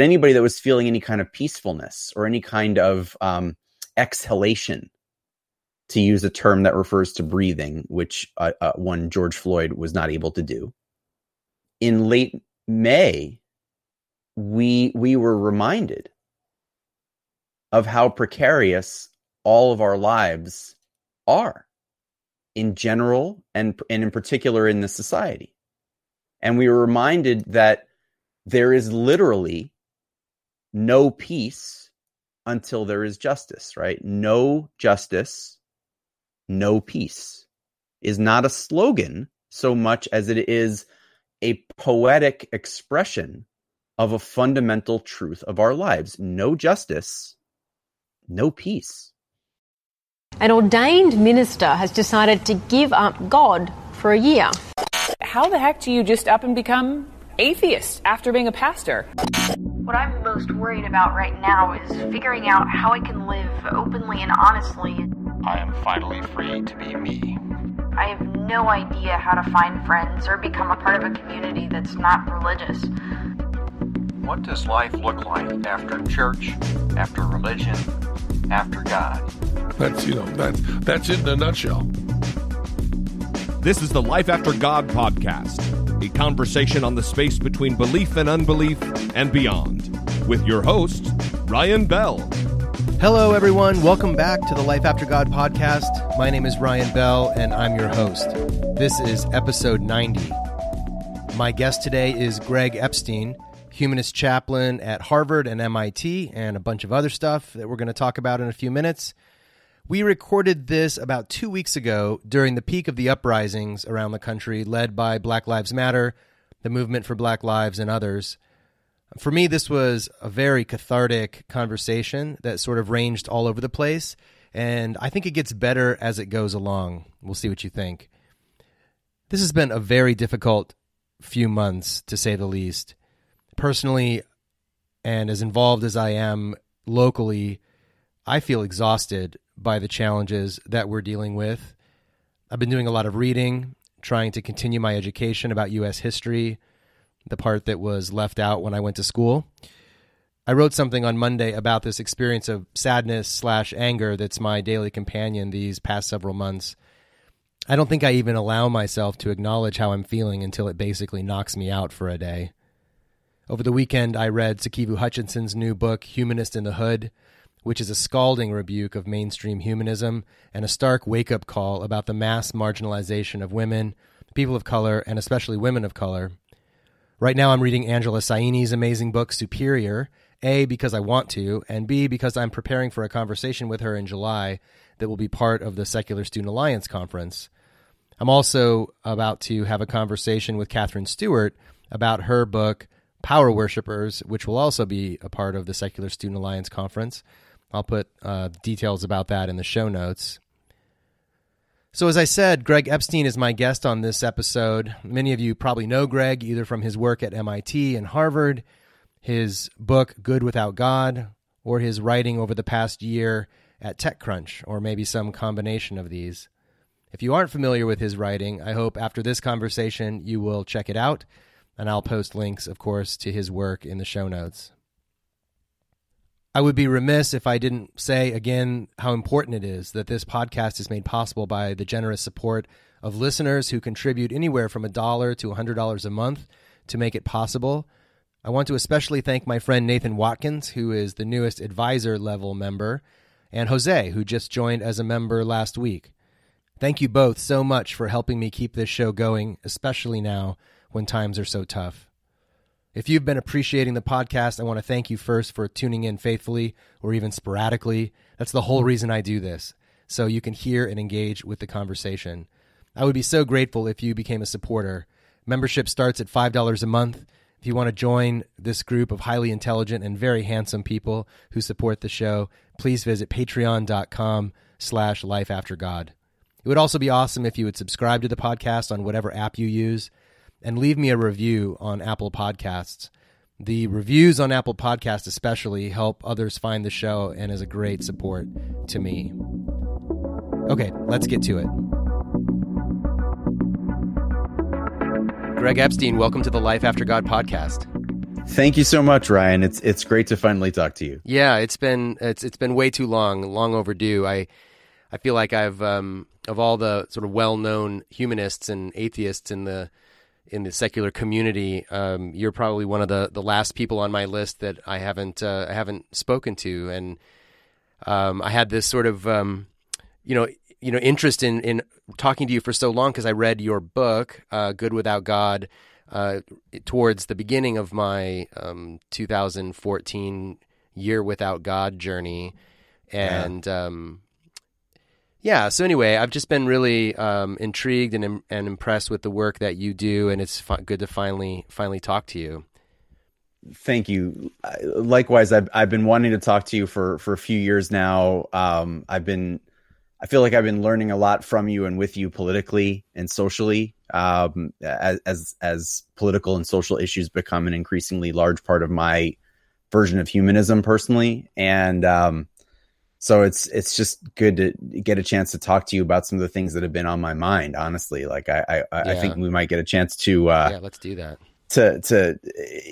Anybody that was feeling any kind of peacefulness or any kind of um, exhalation, to use a term that refers to breathing, which uh, uh, one George Floyd was not able to do. In late May, we we were reminded of how precarious all of our lives are in general and and in particular in this society and we were reminded that there is literally no peace until there is justice right no justice no peace is not a slogan so much as it is a poetic expression of a fundamental truth of our lives no justice, no peace. An ordained minister has decided to give up God for a year. How the heck do you just up and become atheist after being a pastor? What I'm most worried about right now is figuring out how I can live openly and honestly. I am finally free to be me. I have no idea how to find friends or become a part of a community that's not religious. What does life look like after church, after religion, after God? That's you know that's that's it in a nutshell. This is the Life After God podcast, a conversation on the space between belief and unbelief and beyond, with your host Ryan Bell. Hello, everyone. Welcome back to the Life After God podcast. My name is Ryan Bell, and I'm your host. This is episode 90. My guest today is Greg Epstein humanist chaplain at Harvard and MIT, and a bunch of other stuff that we're going to talk about in a few minutes. We recorded this about two weeks ago during the peak of the uprisings around the country, led by Black Lives Matter, the Movement for Black Lives, and others. For me, this was a very cathartic conversation that sort of ranged all over the place, and I think it gets better as it goes along. We'll see what you think. This has been a very difficult few months, to say the least personally and as involved as I am locally, I feel exhausted by the challenges that we're dealing with. I've been doing a lot of reading, trying to continue my education about U.S. history, the part that was left out when I went to school. I wrote something on Monday about this experience of sadness slash anger that's my daily companion these past several months. I don't think I even allow myself to acknowledge how I'm feeling until it basically knocks me out for a day. Over the weekend, I read Sikivu Hutchinson's new book, Humanist in the Hood, which is a scalding rebuke of mainstream humanism and a stark wake up call about the mass marginalization of women, people of color, and especially women of color. Right now, I'm reading Angela Saini's amazing book, Superior, A, because I want to, and B, because I'm preparing for a conversation with her in July that will be part of the Secular Student Alliance conference. I'm also about to have a conversation with Katherine Stewart about her book, Power Worshippers, which will also be a part of the Secular Student Alliance conference. I'll put uh, details about that in the show notes. So, as I said, Greg Epstein is my guest on this episode. Many of you probably know Greg either from his work at MIT and Harvard, his book, Good Without God, or his writing over the past year at TechCrunch, or maybe some combination of these. If you aren't familiar with his writing, I hope after this conversation you will check it out and I'll post links, of course, to his work in the show notes. I would be remiss if I didn't say again how important it is that this podcast is made possible by the generous support of listeners who contribute anywhere from a dollar to a $100 a month to make it possible. I want to especially thank my friend Nathan Watkins, who is the newest advisor level member, and Jose, who just joined as a member last week. Thank you both so much for helping me keep this show going, especially now when times are so tough. If you've been appreciating the podcast, I want to thank you first for tuning in faithfully or even sporadically. That's the whole reason I do this, so you can hear and engage with the conversation. I would be so grateful if you became a supporter. Membership starts at $5 a month. If you want to join this group of highly intelligent and very handsome people who support the show, please visit patreon.com slash life after God. It would also be awesome if you would subscribe to the podcast on whatever app you use and leave me a review on Apple Podcasts. The reviews on Apple Podcasts especially help others find the show and is a great support to me. Okay, let's get to it. Greg Epstein, welcome to the Life After God podcast. Thank you so much, Ryan. It's it's great to finally talk to you. Yeah, it's been it's it's been way too long, long overdue. I I feel like I've um, of all the sort of well-known humanists and atheists in the in the secular community, um, you're probably one of the, the last people on my list that I haven't uh, I haven't spoken to, and um, I had this sort of um, you know you know interest in in talking to you for so long because I read your book, uh, Good Without God, uh, towards the beginning of my um, 2014 Year Without God journey, and yeah. Um, yeah. So anyway, I've just been really um, intrigued and and impressed with the work that you do, and it's good to finally finally talk to you. Thank you. Likewise, I've I've been wanting to talk to you for for a few years now. Um, I've been, I feel like I've been learning a lot from you and with you politically and socially. Um, as as as political and social issues become an increasingly large part of my version of humanism personally, and um, so it's it's just good to get a chance to talk to you about some of the things that have been on my mind honestly like i i, yeah. I think we might get a chance to uh yeah let's do that to to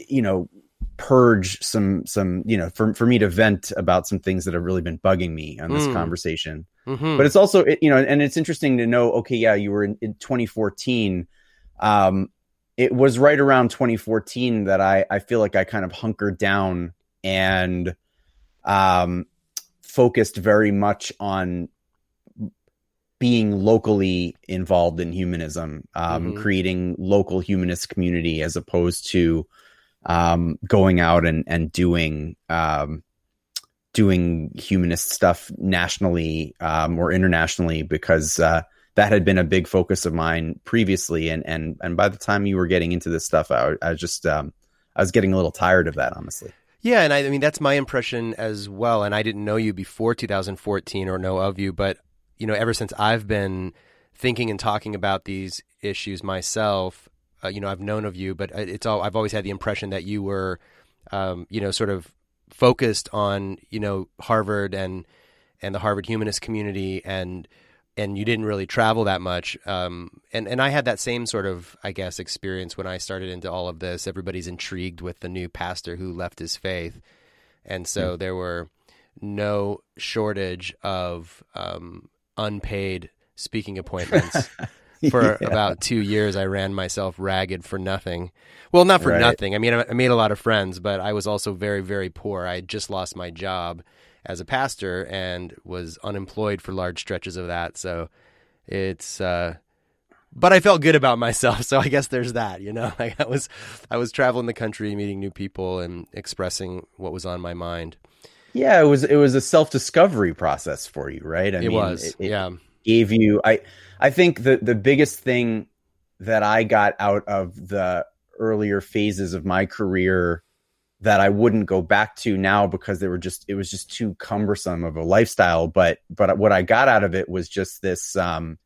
you know purge some some you know for for me to vent about some things that have really been bugging me on this mm. conversation mm-hmm. but it's also you know and it's interesting to know okay yeah you were in, in 2014 um it was right around 2014 that i i feel like i kind of hunkered down and um focused very much on being locally involved in humanism, um, mm-hmm. creating local humanist community as opposed to um, going out and and doing um, doing humanist stuff nationally um, or internationally because uh, that had been a big focus of mine previously. And and and by the time you were getting into this stuff, I, I just um, I was getting a little tired of that, honestly. Yeah, and I, I, mean that's my impression as well. And I didn't know you before 2014 or know of you, but you know, ever since I've been thinking and talking about these issues myself, uh, you know, I've known of you, but it's all I've always had the impression that you were, um, you know, sort of focused on you know Harvard and and the Harvard humanist community and and you didn't really travel that much. Um, and and I had that same sort of I guess experience when I started into all of this. Everybody's intrigued with the new pastor who left his faith, and so mm. there were no shortage of um, unpaid speaking appointments. for yeah. about two years, I ran myself ragged for nothing. Well, not for right. nothing. I mean, I made a lot of friends, but I was also very, very poor. I had just lost my job, as a pastor and was unemployed for large stretches of that. So it's, uh, but I felt good about myself. So I guess there's that, you know, like I was, I was traveling the country, meeting new people and expressing what was on my mind. Yeah. It was, it was a self discovery process for you, right? I it mean, was, it, it yeah. Gave you, I, I think the, the biggest thing that I got out of the earlier phases of my career that I wouldn't go back to now because they were just it was just too cumbersome of a lifestyle. But but what I got out of it was just this um,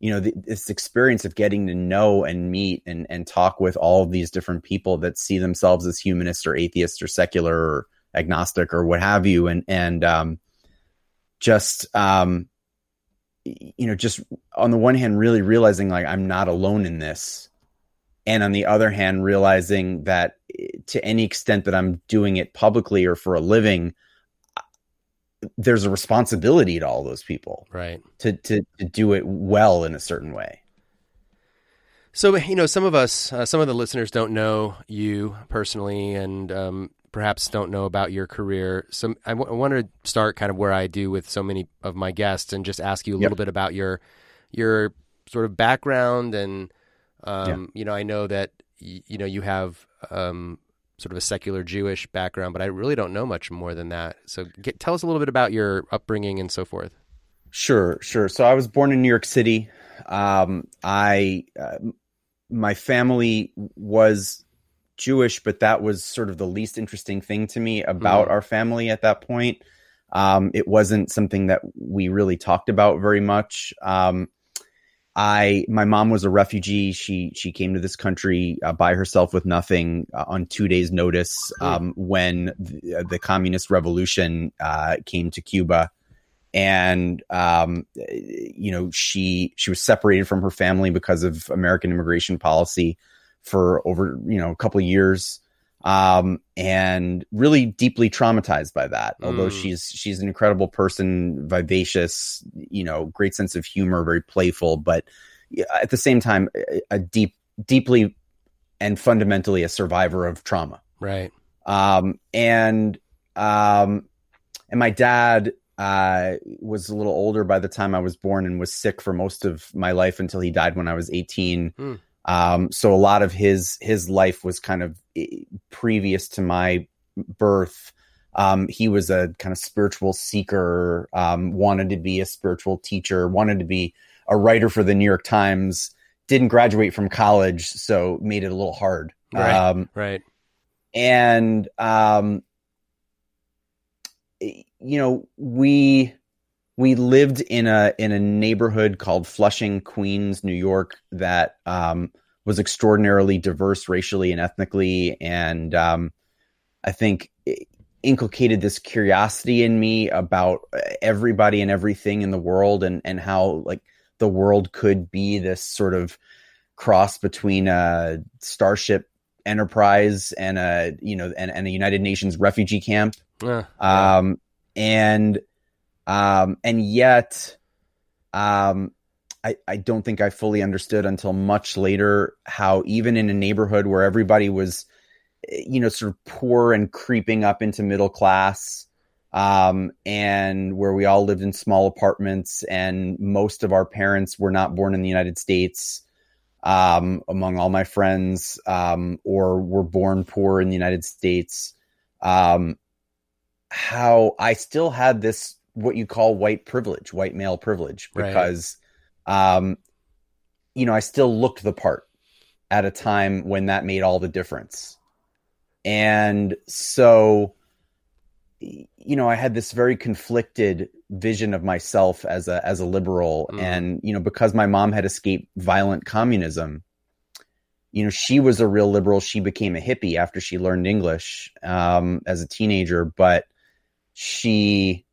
you know the, this experience of getting to know and meet and and talk with all of these different people that see themselves as humanists or atheists or secular or agnostic or what have you and and um, just um, you know just on the one hand really realizing like I'm not alone in this and on the other hand realizing that to any extent that i'm doing it publicly or for a living there's a responsibility to all those people right to to, to do it well in a certain way so you know some of us uh, some of the listeners don't know you personally and um, perhaps don't know about your career so I, w- I want to start kind of where i do with so many of my guests and just ask you a yep. little bit about your your sort of background and um, yeah. You know, I know that y- you know you have um, sort of a secular Jewish background, but I really don't know much more than that. So, get, tell us a little bit about your upbringing and so forth. Sure, sure. So, I was born in New York City. Um, I uh, my family was Jewish, but that was sort of the least interesting thing to me about Mm. our family at that point. Um, it wasn't something that we really talked about very much. Um, I my mom was a refugee. She she came to this country uh, by herself with nothing uh, on two days' notice um, when the, the communist revolution uh, came to Cuba, and um, you know she she was separated from her family because of American immigration policy for over you know a couple of years um, and really deeply traumatized by that. Although Mm. she's she's an incredible person, vivacious, you know, great sense of humor, very playful, but at the same time, a- deep, deeply, and fundamentally a survivor of trauma. Right. Um, and um, and my dad uh, was a little older by the time I was born and was sick for most of my life until he died when I was 18. Hmm. Um, so a lot of his his life was kind of eh, previous to my birth. Um, he was a kind of spiritual seeker, um, wanted to be a spiritual teacher, wanted to be a writer for the New York Times. Didn't graduate from college, so made it a little hard. Right. Um, Right. and um you know we we lived in a in a neighborhood called Flushing, Queens, New York that um was extraordinarily diverse racially and ethnically. And um I think inculcated this curiosity in me about everybody and everything in the world and and how like the world could be this sort of cross between a starship enterprise and a you know and, and a united nations refugee camp. Uh, um and um and yet um I, I don't think I fully understood until much later how even in a neighborhood where everybody was eh, you know sort of poor and creeping up into middle class um and where we all lived in small apartments and most of our parents were not born in the United States um among all my friends um or were born poor in the United States. Um how I still had this what you call white privilege, white male privilege, Right. because um, you know, I still looked the part at a time when that made all the difference. And so you know, I had this very conflicted vision of myself as a as a liberal Mm. and you know, because my mom had escaped violent communism, you know, she was a real liberal. She became a hippie after she learned English um, as a teenager, but she,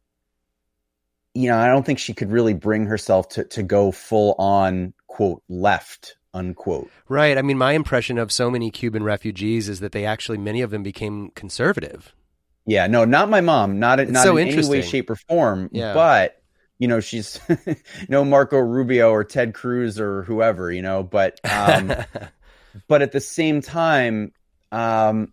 you know, I don't think she could really bring herself to to go full on quote left unquote. Right. I mean, my impression of so many Cuban refugees is that they actually, many of them became conservative. Yeah, no, not my mom, not It's not so in any way, shape, or form. Yeah. But you know, she's no Marco Rubio or Ted Cruz or whoever, you know. But um, but at the same time, um,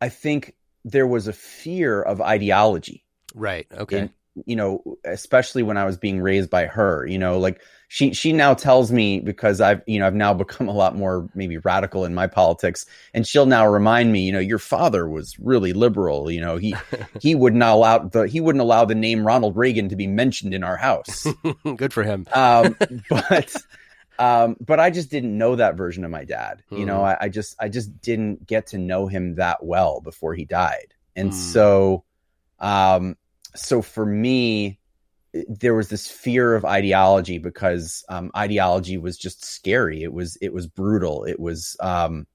I think there was a fear of ideology. right. Okay. And, you know, especially when I was being raised by her, you know, like she she now tells me because I've you know I've now become a lot more maybe radical in my politics, and she'll now remind me, you know, your father was really liberal. You know, he he would not allow the he wouldn't allow the name Ronald Reagan to be mentioned in our house. Good for him. um, but um, but I just didn't know that version of my dad. You know, I, I just I just didn't get to know him that well before he died, and Mm. so um, so for me, there was this fear of ideology because um, ideology was just scary. It was it was brutal. It was um,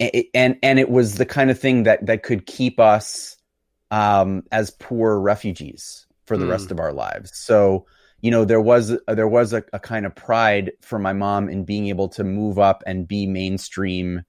a- and and it was the kind of thing that that could keep us um, as poor refugees for the Mm. rest of our lives. So you know there was there was a, a kind of pride for my mom in being able to move up and be mainstream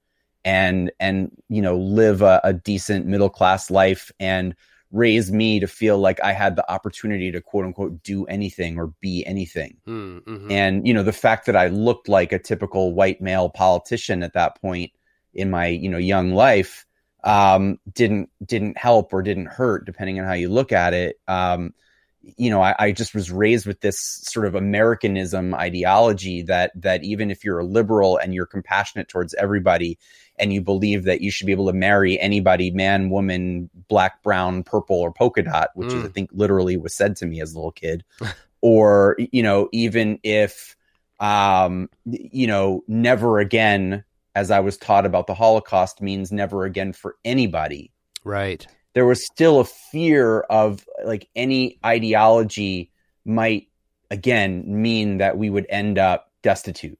and and you know live a, a decent middle class life and raise me to feel like I had the opportunity to quote unquote do anything or be anything. Mm, mhm. And you know, the fact that I looked like a typical white male politician at that point in my, you know, young life um didn't didn't help or didn't hurt depending on how you look at it. Um you know, I, I just was raised with this sort of Americanism ideology that that even if you're a liberal and you're compassionate towards everybody and you believe that you should be able to marry anybody, man, woman, black, brown, purple, or polka dot, which is Mm. I think literally was said to me as a little kid, or you know, even if um, you know, never again as I was taught about the Holocaust, means never again for anybody. Right. There was still a fear of like any ideology might again mean that we would end up destitute.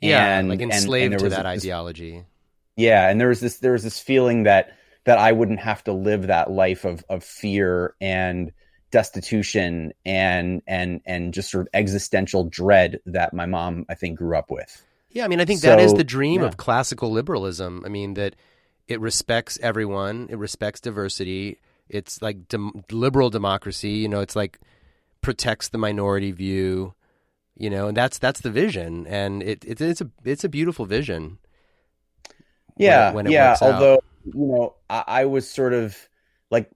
Yeah, And- like enslaved and there to that this- ideology. Yeah, and there was this there was this feeling that that I wouldn't have to live that life of of fear and destitution and and and just sort of existential dread that my mom I think grew up with. Yeah, I mean, I think that is the dream yeah. of classical liberalism. I mean, that it respects everyone, it respects diversity. It's like dem- liberal democracy. You know, it's like protects the minority view. You know, and that's that's the vision, and it, it it's a it's a beautiful vision. When Yeah, when it yeah. works out. Although you know, I, I was sort of like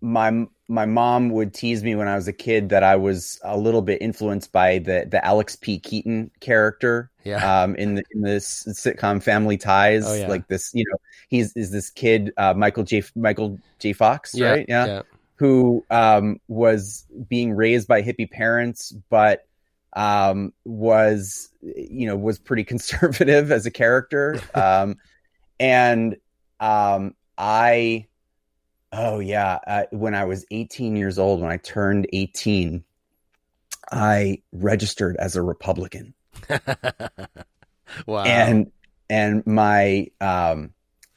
my my mom would tease me when I was a kid that I was a little bit influenced by the the Alex P. Keaton character. Yeah. Um, in the in this sitcom Family Ties, Oh, yeah. like this, you know, he's is this kid uh, Michael J. Michael J. Fox, yeah, right? Yeah. Who um was being raised by hippie parents, but um was you know was pretty conservative as a character um and um i oh yeah uh, when i was 18 years old when i turned 18 i registered as a republican wow. and and my um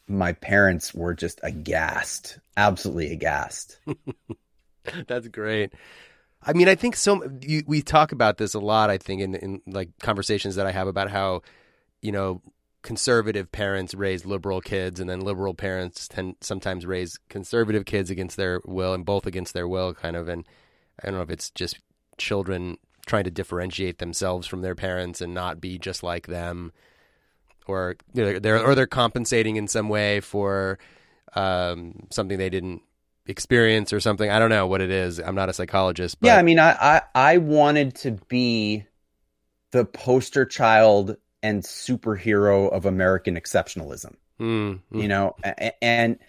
my parents were just aghast absolutely aghast That's great. I mean, I think so. You, we talk about this a lot. I think in in like conversations that I have about how, you know, conservative parents raise liberal kids, and then liberal parents tend sometimes raise conservative kids against their will, and both against their will, kind of. And I don't know if it's just children trying to differentiate themselves from their parents and not be just like them, or they're or they're compensating in some way for um, something they didn't experience or something. I don't know what it is. I'm not a psychologist, but yeah i mean I, I i wanted to be the poster child and superhero of american exceptionalism Mm, mm. you know and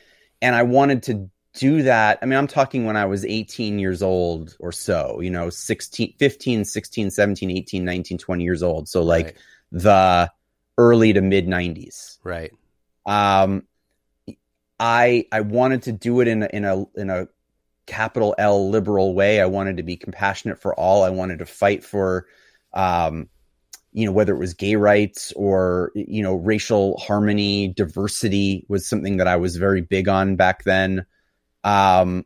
and i wanted to do that i mean i'm talking when i was 18 years old or so you know 16 15 16 17 18 19 20 years old so like Right. the early to mid 90s right. um i i wanted to do it in a, in a in a capital L liberal way. I wanted to be compassionate for all. I wanted to fight for, um, you know, whether it was gay rights or you know racial harmony, diversity was something that I was very big on back then. Um,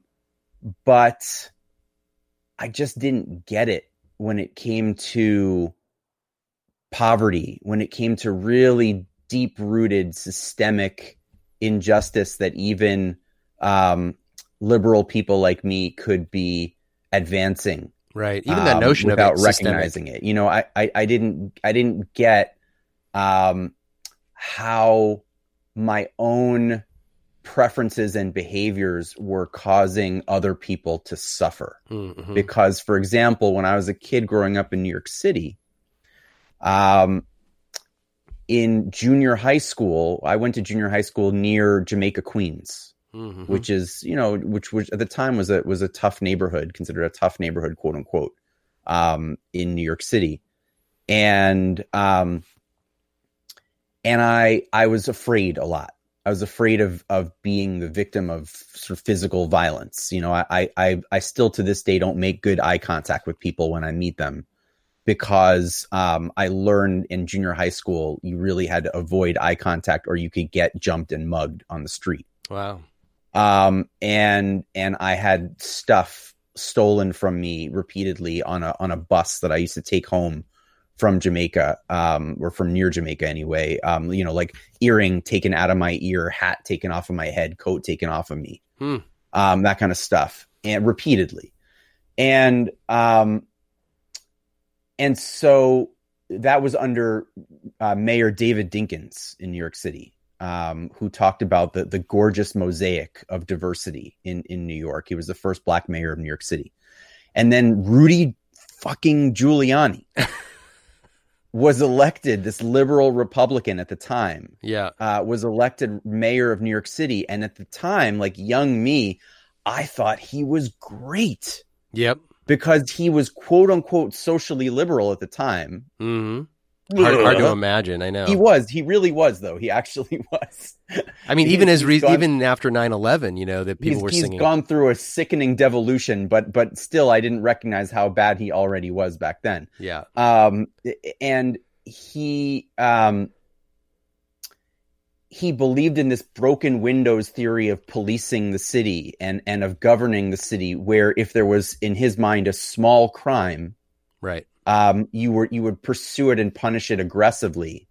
but I just didn't get it when it came to poverty, when it came to really deep rooted systemic injustice that even um, liberal people like me could be advancing Right. Even that um, notion of without it, systemic. recognizing it. You know, I, I, I didn't I didn't get um, how my own preferences and behaviors were causing other people to suffer. Mhm. Because, for example, when I was a kid growing up in New York City, um, in junior high school, I went to junior high school near Jamaica, Queens Mhm. which is you know which which at the time was a was a tough neighborhood considered a tough neighborhood quote unquote um in New York City and um and I I was afraid a lot I was afraid of of being the victim of sort of physical violence you know I I I still to this day don't make good eye contact with people when I meet them because um, I learned in junior high school you really had to avoid eye contact or you could get jumped and mugged on the street Wow. Um, and and I had stuff stolen from me repeatedly on a on a bus that I used to take home from Jamaica, um, or from near Jamaica anyway. Um, you know, like earring taken out of my ear, hat taken off of my head, coat taken off of me, Hmm. um, that kind of stuff, and repeatedly, and um, and so that was under uh, Mayor David Dinkins in New York City, um, who talked about the the gorgeous mosaic of diversity in in New York. He was the first black mayor of New York City, and then Rudy fucking Giuliani was elected. This liberal Republican at the time Yeah. uh, was elected mayor of New York City, and at the time, like young me, I thought he was great Yep. because he was quote unquote socially liberal at the time hmm hard, hard to imagine. I know He was. He really was, though. He actually was. I mean, even as re- gone- even after 9-11, you know, that people he's, were he's singing. gone through a sickening devolution, but but still, I didn't recognize how bad he already was back then. Yeah. Um, and he um, he believed in this broken windows theory of policing the city and and of governing the city, where if there was in his mind a small crime, Right. Um, you were you would pursue it and punish it aggressively,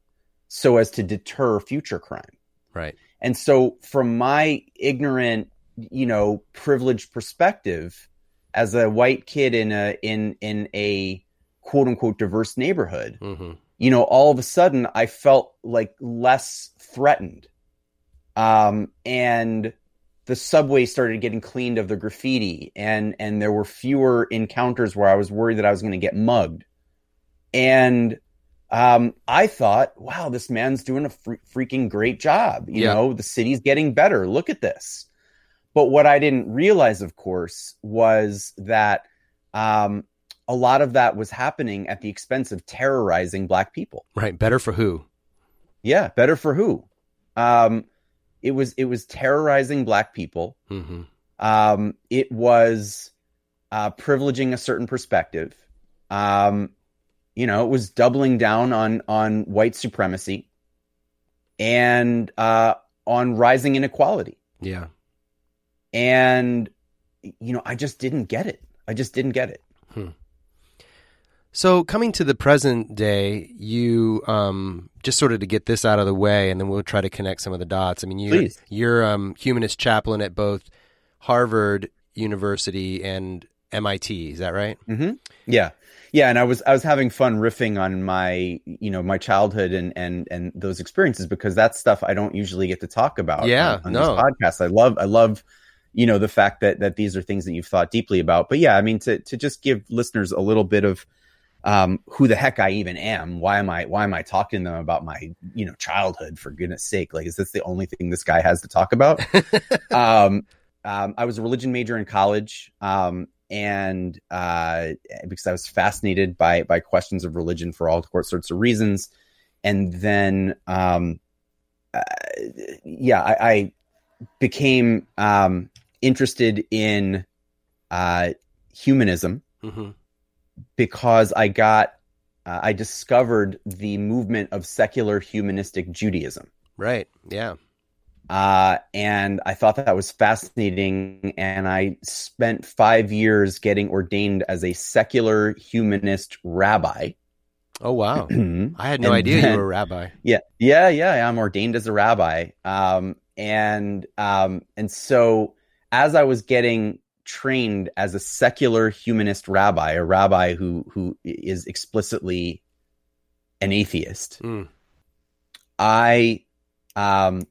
so as to deter future crime. Right. And so, from my ignorant, you know, privileged perspective, as a white kid in a in in a quote unquote diverse neighborhood, hmm you know, all of a sudden I felt like less threatened. Um, and the subway started getting cleaned of the graffiti and and there were fewer encounters where I was worried that I was going to get mugged. And um, I thought, wow, this man's doing a fre- freaking great job. You Yeah. know, the city's getting better. Look at this. But what I didn't realize, of course, was that um, a lot of that was happening at the expense of terrorizing black people. Right. Better for who? Yeah, better for who? Um, it was it was terrorizing black people. hmm Um, it was uh, privileging a certain perspective. Um, you know, it was doubling down on on white supremacy and uh, on rising inequality. Yeah. And you know, I just didn't get it. I just didn't get it. So coming to the present day, you um, just sort of to get this out of the way, and then we'll try to connect some of the dots. I mean, you're, Please. you're um, humanist chaplain at both Harvard University and MIT. Is that right? hmm Yeah, yeah. And I was I was having fun riffing on my you know my childhood and and and those experiences because that's stuff I don't usually get to talk about. Yeah, on, on no. podcasts. I love I love you know the fact that that these are things that you've thought deeply about. But yeah, I mean to to just give listeners a little bit of um, who the heck I even am. Why am I why am I talking to them about my you know childhood? For goodness sake, like is this the only thing this guy has to talk about? um, um, I was a religion major in college, um, and uh, because I was fascinated by by questions of religion for all sorts of reasons, and then um, uh, yeah, I, I became um, interested in uh, humanism hmm because I got uh, I discovered the movement of secular humanistic Judaism. Right. Yeah. Uh, and I thought that was fascinating. And I spent five years getting ordained as a secular humanist rabbi. Oh wow. I had no And idea then- you were a rabbi. Yeah, yeah, yeah. I'm ordained as a rabbi. Um, and um, and so as I was getting trained as a secular humanist rabbi, a rabbi who who is explicitly an atheist, Mm. I um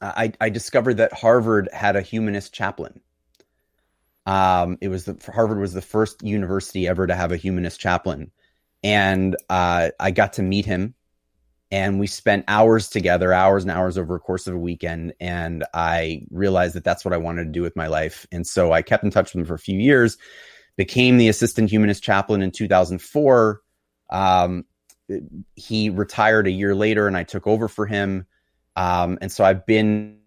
I I discovered that Harvard had a humanist chaplain. Um it was the Harvard was the first university ever to have a humanist chaplain. And uh I got to meet him and we spent hours together, hours and hours over a course of a weekend and I realized that that's what I wanted to do with my life. And so I kept in touch with him for a few years, became the assistant humanist chaplain in 2004. Um he retired a year later and I took over for him. Um, and so I've been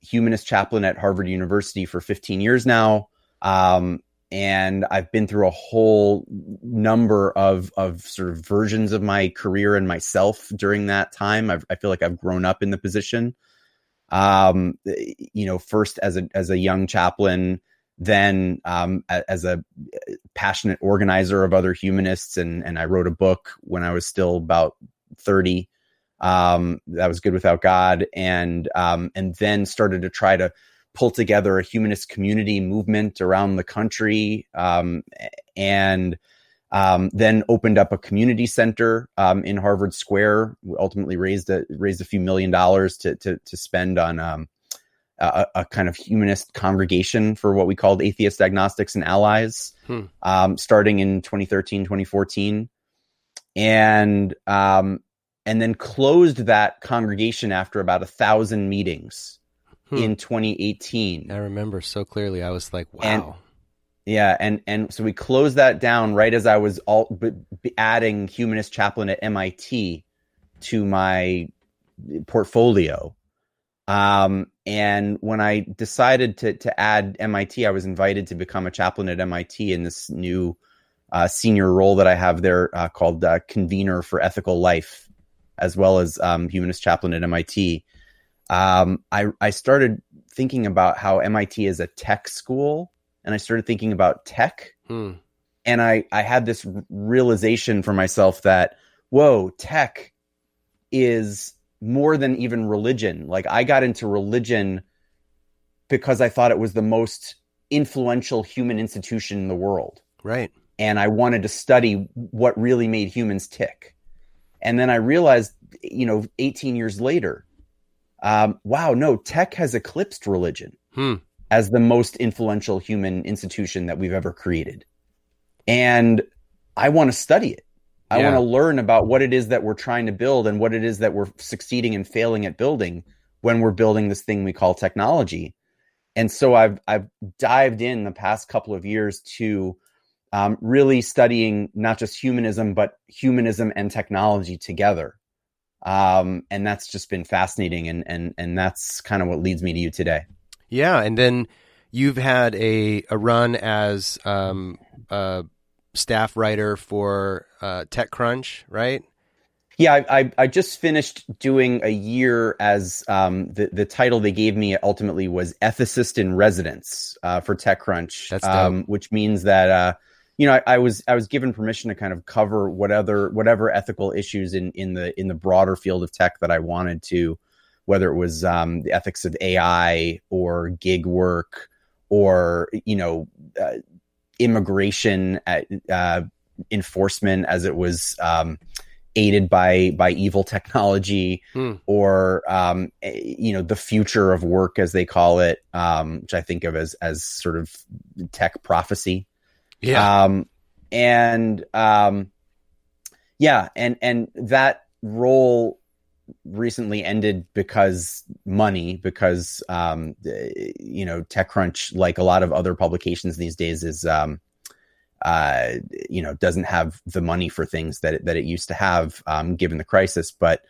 humanist chaplain at Harvard University for 15 years now. Um, and I've been through a whole number of, of sort of versions of my career and myself during that time. I've, I feel like I've grown up in the position. Um, you know, first as a, as a young chaplain, then um, as a passionate organizer of other humanists, and and I wrote a book when I was still about thirty. Um, that was good without God, and um, and then started to try to pull together a humanist community movement around the country, um, and um, then opened up a community center um, in Harvard Square. We ultimately raised a raised a few million dollars to to to spend on um, a, a kind of humanist congregation for what we called atheist agnostics and allies Hmm. um, starting in 2013 2014 and um, and then closed that congregation after about a thousand meetings Hmm. in 2018 I remember so clearly. I was like, wow. And- Yeah, and and so we closed that down right as I was all b- b- adding humanist chaplain at MIT to my portfolio. Um, and when I decided to to add MIT, I was invited to become a chaplain at MIT in this new uh, senior role that I have there uh, called uh, convener for ethical life, as well as um, humanist chaplain at MIT. Um, I I started thinking about how MIT is a tech school, and I started thinking about tech, Hmm. and I I had this realization for myself that whoa, tech is more than even religion. Like I got into religion because I thought it was the most influential human institution in the world. Right. And I wanted to study what really made humans tick. And then I realized, you know, 18 years later, um, wow, no, tech has eclipsed religion Hmm. as the most influential human institution that we've ever created. And I want to study it. I Yeah. want to learn about what it is that we're trying to build and what it is that we're succeeding and failing at building when we're building this thing we call technology. And so I've I've dived in the past couple of years to um, really studying not just humanism but humanism and technology together. Um, and that's just been fascinating, and and and that's kind of what leads me to you today. Yeah, and then you've had a a run as um, a staff writer for uh, TechCrunch, right? Yeah, I, I, I just finished doing a year as um, the the title they gave me ultimately was ethicist in residence uh, for TechCrunch. That's um, which means that uh, you know I, I was I was given permission to kind of cover whatever whatever ethical issues in in the in the broader field of tech that I wanted to, whether it was um, the ethics of AI or gig work or you know uh, immigration at, uh, enforcement as it was. Um, aided by by evil technology Hmm. or um, eh, you know the future of work as they call it um, which i think of as as sort of tech prophecy um, and um, yeah and and that role recently ended because money because um, you know techcrunch like a lot of other publications these days is um, uh, you know doesn't have the money for things that it, that it used to have um, given the crisis. But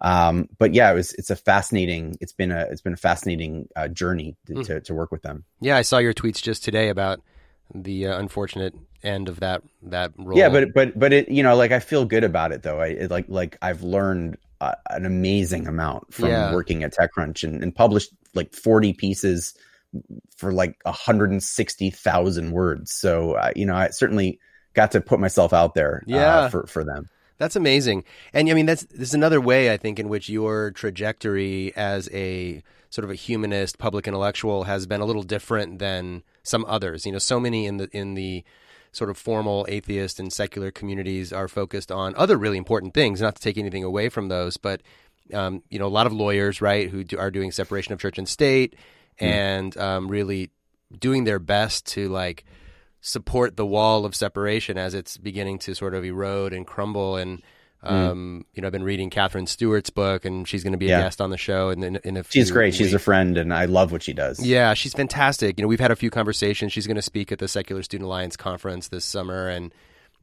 um, but yeah it was it's a fascinating it's been a it's been a fascinating uh, journey to, Hmm. to, to work with them. Yeah, I saw your tweets just today about the uh, unfortunate end of that that role. yeah but but but it you know like i feel good about it though i it, like like i've learned uh, an amazing amount from Yeah. working at techcrunch and, and published like 40 pieces for like 160,000 words so uh, you know i certainly got to put myself out there uh, Yeah. for for them That's amazing. And I mean, that's this is another way I think in which your trajectory as a sort of a humanist public intellectual has been a little different than some others. You know, so many in the in the sort of formal atheist and secular communities are focused on other really important things. Not to take anything away from those, but um, you know, a lot of lawyers, right, who do, are doing separation of church and state, and um, really doing their best to like support the wall of separation as it's beginning to sort of erode and crumble. And um, you know, I've been reading Katherine Stewart's book, and she's going to be a Yeah. guest on the show. And in, in a she's great she's a friend and i love what she does Yeah, she's fantastic. You know, we've had a few conversations. She's going to speak at the Secular Student Alliance conference this summer, and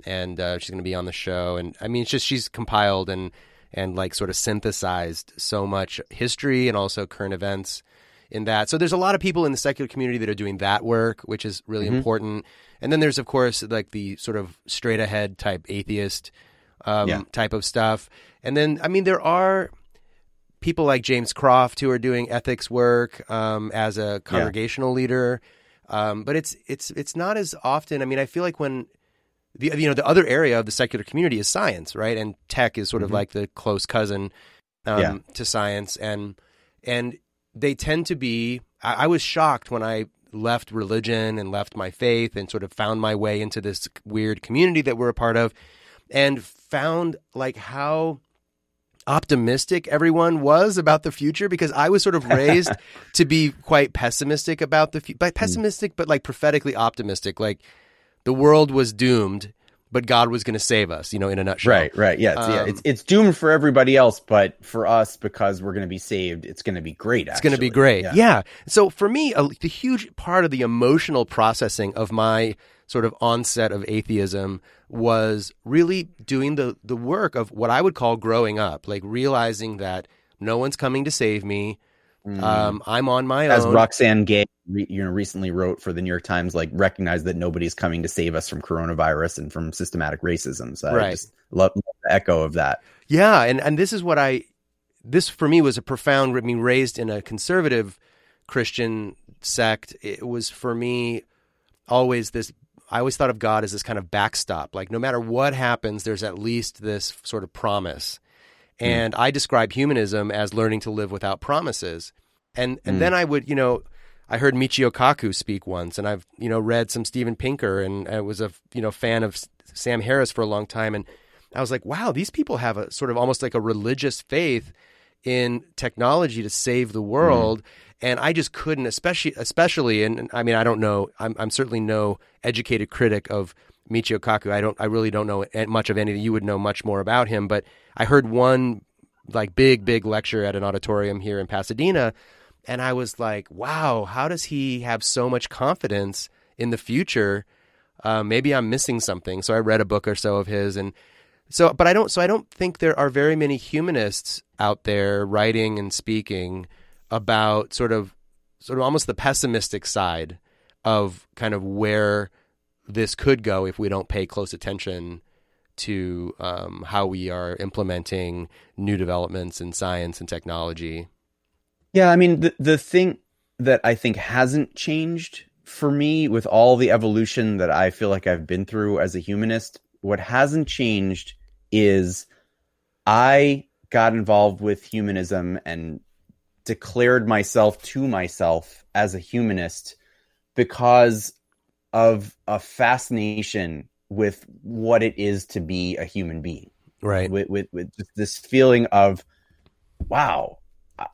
and uh, she's going to be on the show. And I mean, it's just she's compiled and and like sort of synthesized so much history and also current events in that. So there's a lot of people in the secular community that are doing that work, which is really Mhm. important. And then there's of course like the sort of straight ahead type atheist um, Yeah. type of stuff. And then I mean there are people like James Croft who are doing ethics work um, as a congregational leader. Um, but it's it's it's not as often. I mean, I feel like when the you know the other area of the secular community is science, right? And tech is sort of Mhm. like the close cousin um, Yeah. to science, and and they tend to be. I, I was shocked when I left religion and left my faith and sort of found my way into this weird community that we're a part of, and found like how optimistic everyone was about the future because I was sort of raised to be quite pessimistic about the future, but hmm. pessimistic, but like prophetically optimistic. Like the world was doomed but God was going to save us. You know, in a nutshell. Right, right. Yeah, it's, yeah. Um, It's it's doomed for everybody else, but for us, because we're going to be saved, it's going to be great. It's going to be great. Yeah. Yeah. So for me, a, the huge part of the emotional processing of my sort of onset of atheism was really doing the the work of what I would call growing up, like realizing that no one's coming to save me. Um, I'm on my Mm. As own. Roxane Gay, re, you know, recently wrote for the New York Times, like recognize that nobody's coming to save us from coronavirus and from systematic racism. So I just love, love the echo of that. Yeah, and and this is what I this for me was a profound I mean raised in a conservative Christian sect. It was for me always this I always thought of God as this kind of backstop. Like no matter what happens, there's at least this sort of promise. Hmm. And I describe humanism as learning to live without promises. And and hmm. then I would, you know, I heard Michio Kaku speak once, and I've you know read some Steven Pinker, and I was a you know fan of Sam Harris for a long time, and I was like, wow, these people have a sort of almost like a religious faith in technology to save the hmm. world. And I just couldn't, especially, especially, and and I mean, I don't know, I'm, I'm certainly no educated critic of Michio Kaku. I don't, I really don't know much of anything. You would know much more about him, but I heard one like big, big lecture at an auditorium here in Pasadena, and I was like, wow, how does he have so much confidence in the future? Uh, maybe I'm missing something. So I read a book or so of his, and so, but I don't. So I don't think there are very many humanists out there writing and speaking about sort of, sort of almost the pessimistic side of kind of where this could go if we don't pay close attention to um, how we are implementing new developments in science and technology. Yeah, I mean the the thing that I think hasn't changed for me with all the evolution that I feel like I've been through as a humanist, what hasn't changed is I got involved with humanism and declared myself to myself as a humanist because of a fascination with what it is to be a human being Right. with with, with this feeling of wow I,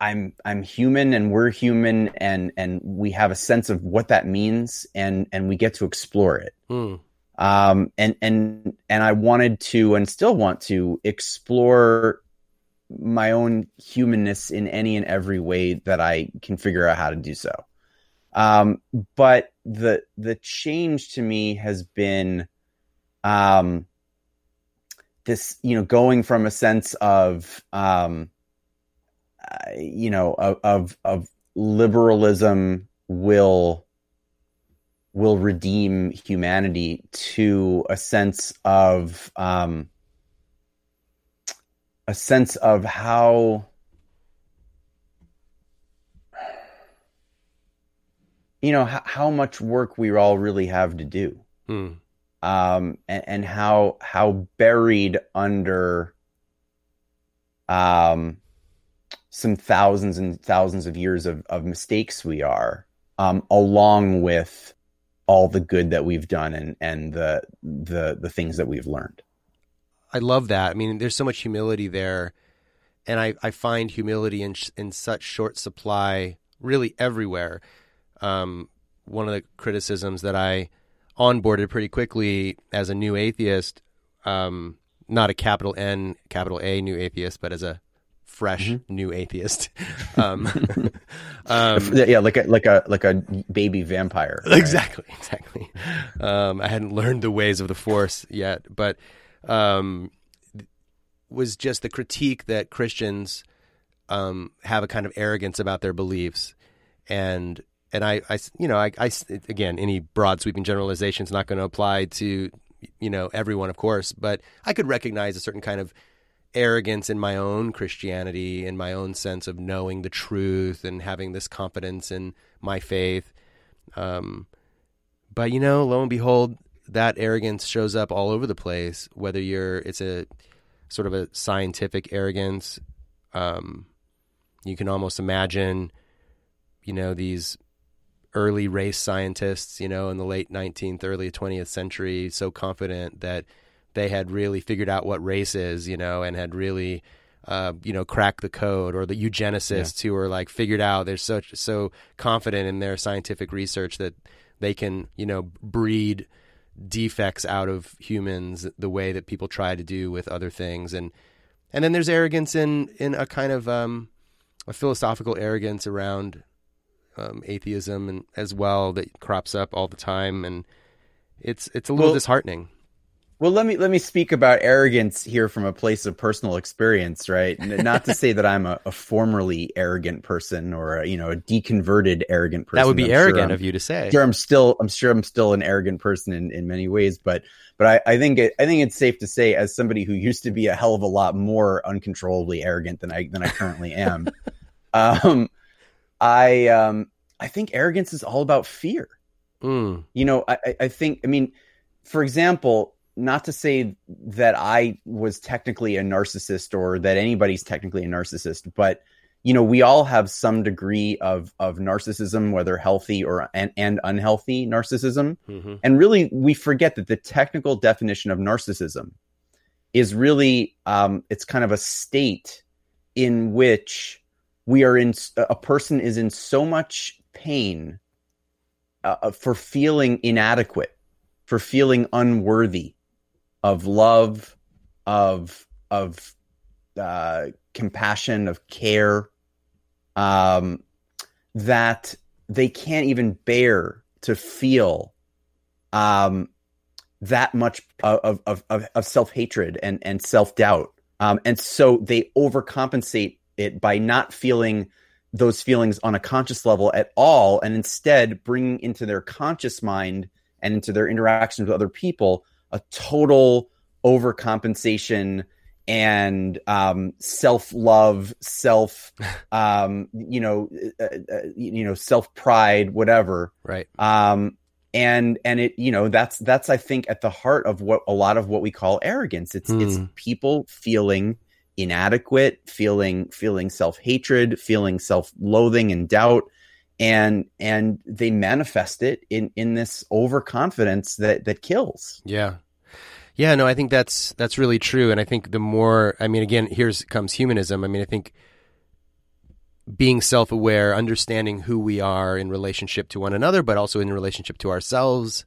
i'm i'm human and we're human and and we have a sense of what that means and and we get to explore it Mm. um and and and i wanted to and still want to explore my own humanness in any and every way that i can figure out how to do so um but the the change to me has been um this you know going from a sense of um uh, you know of, of of liberalism will will redeem humanity to a sense of um a sense of how you know how, how much work we all really have to do Mm. um, and, and how how buried under um, some thousands and thousands of years of, of mistakes we are, um, along with all the good that we've done and, and the the the things that we've learned. I love that. I mean, there's so much humility there, and I, I find humility in in such short supply, really everywhere. Um, one of the criticisms that I onboarded pretty quickly as a new atheist, um, not a capital N, capital A new atheist, but as a fresh new atheist. um, um, yeah, like a like a like a baby vampire. right? Exactly, exactly. Um, I hadn't learned the ways of the Force yet, but um, was just the critique that Christians um, have a kind of arrogance about their beliefs, and and I, I you know, I, I again, any broad sweeping generalization is not going to apply to you know everyone, of course, but I could recognize a certain kind of arrogance in my own Christianity in my own sense of knowing the truth and having this confidence in my faith. Um, but you know, lo and behold, that arrogance shows up all over the place. Whether you're, it's a sort of a scientific arrogance. Um, you can almost imagine, you know, these early race scientists, you know, in the late 19th, early 20th century, so confident that they had really figured out what race is, you know, and had really, uh, you know, cracked the code, or the eugenicists who were like figured out they're so so confident in their scientific research that they can, you know, breed defects out of humans the way that people try to do with other things. And and then there's arrogance in in a kind of um, a philosophical arrogance around um, atheism and as well that crops up all the time and it's it's a little Well- disheartening Well, let me let me speak about arrogance here from a place of personal experience, right? Not to say that I'm a, a formerly arrogant person or a, you know a deconverted arrogant person. that would be I'm arrogant I'm- of you to say Sure, I'm still I'm sure I'm still an arrogant person in, in many ways, but but I, I think it, I think it's safe to say as somebody who used to be a hell of a lot more uncontrollably arrogant than I than I currently am, um, I um, I think arrogance is all about fear. Mm, you know I, I- think i mean for example not to say that i was technically a narcissist or that anybody's technically a narcissist but you know we all have some degree of of narcissism whether healthy or and, and unhealthy narcissism. Mhm. and really we forget that the technical definition of narcissism is really um, it's kind of a state in which we are in a person is in so much pain uh, for feeling inadequate for feeling unworthy of love of of uh, compassion of care um, that they can't even bear to feel um, that much of of, of, of self hatred and and self doubt, um, and so they overcompensate it by not feeling those feelings on a conscious level at all, and instead bringing into their conscious mind and into their interactions with other people a total overcompensation and um, self love, self, um, you know, uh, uh, you know, self pride, whatever. Right. Um and and it you know that's that's i think at the heart of what a lot of what we call arrogance. It's it's Hmm. people feeling inadequate feeling feeling self-hatred feeling self-loathing and doubt and and they manifest it in in this overconfidence that that kills Yeah. Yeah, no, I think that's that's really true and I think the more I mean again here's comes humanism. I mean I think being self-aware, understanding who we are in relationship to one another but also in relationship to ourselves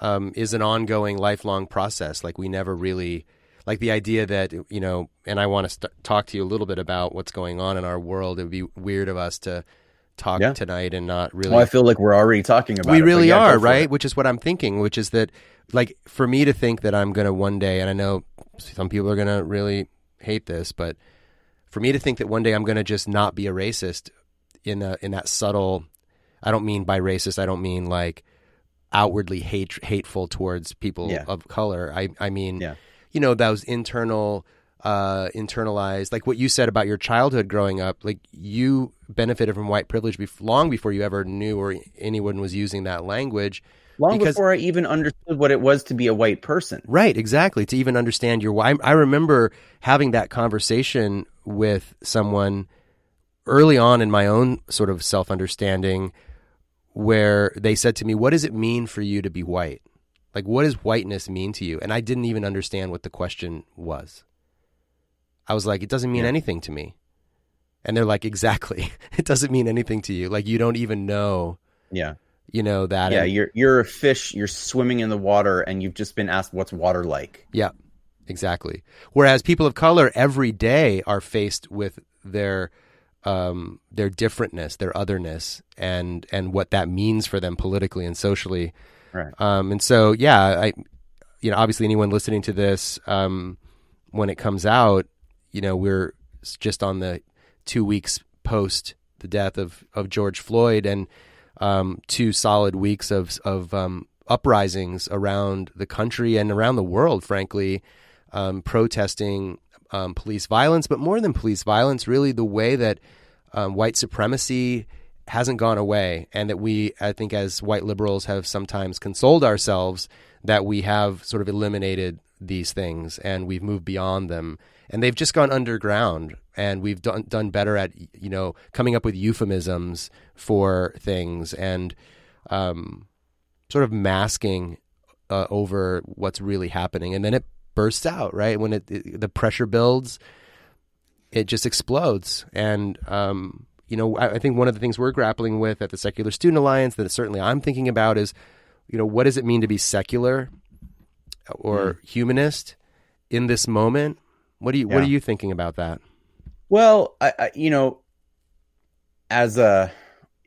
um, is an ongoing lifelong process. Like we never really like the idea that you know and I want to st- talk to you a little bit about what's going on in our world. It would be weird of us to talk Yeah. tonight and not really well i feel like we're already talking about we it, really yeah, are right it. which is what i'm thinking which is that like for me to think that i'm gonna one day and i know some people are gonna really hate this but for me to think that one day i'm gonna just not be a racist in a, in that subtle i don't mean by racist i don't mean like outwardly hate hateful towards people Yeah. of color i i mean Yeah. You know those internal uh internalized like what you said about your childhood growing up like you benefited from white privilege bef- long before you ever knew or anyone was using that language long because- before i even understood what it was to be a white person Right, exactly. To even understand your why. I remember having that conversation with someone early on in my own sort of self understanding where they said to me, What does it mean for you to be white? Like, what does whiteness mean to you? And I didn't even understand what the question was. I was like, It doesn't mean Yeah. anything to me. And they're like, Exactly. It doesn't mean anything to you. Like, you don't even know, yeah you know, that. yeah And- you're you're a fish you're swimming in the water and you've just been asked what's water like Yeah, exactly. Whereas people of color every day are faced with their um, their differentness, their otherness, and and what that means for them politically and socially. Right. Um, and so, yeah, I, you know, obviously anyone listening to this um, when it comes out, you know, we're just on the two weeks post the death of of George Floyd and um, two solid weeks of of um, uprisings around the country and around the world, frankly, um, protesting um, police violence, but more than police violence, really the way that white supremacy hasn't gone away, and that we, I think, as white liberals, have sometimes consoled ourselves that we have sort of eliminated these things and we've moved beyond them, and they've just gone underground, and we've done done better at you know coming up with euphemisms for things and um, sort of masking uh, over what's really happening, and then it bursts out right? When it, it the pressure builds it just explodes. And um, you know, I, I think one of the things we're grappling with at the Secular Student Alliance that certainly I'm thinking about is you know, what does it mean to be secular or Hmm. humanist in this moment? What do you What are you thinking about that? Well, I, I, you know, as a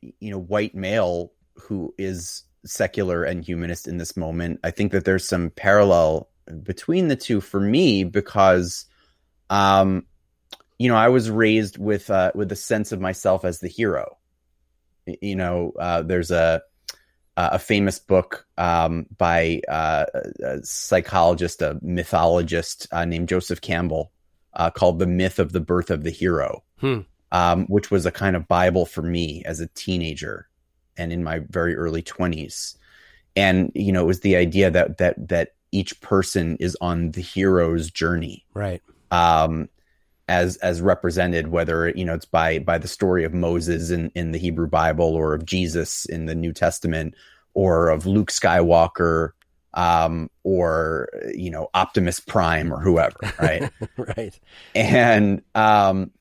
you know white male who is secular and humanist in this moment, I think that there's some parallel between the two for me because, um, you know, I was raised with uh, with a sense of myself as the hero. You know, uh, there's a a famous book um, by uh, a psychologist, a mythologist uh, named Joseph Campbell, uh, called "The Myth of the Birth of the Hero," Hmm. um, which was a kind of bible for me as a teenager and in my very early twenties. And you know, it was the idea that that that each person is on the hero's journey, Right. um, as as represented, whether you know it's by by the story of Moses in in the Hebrew Bible or of Jesus in the New Testament or of Luke Skywalker um, or you know Optimus Prime or whoever, right? right. and um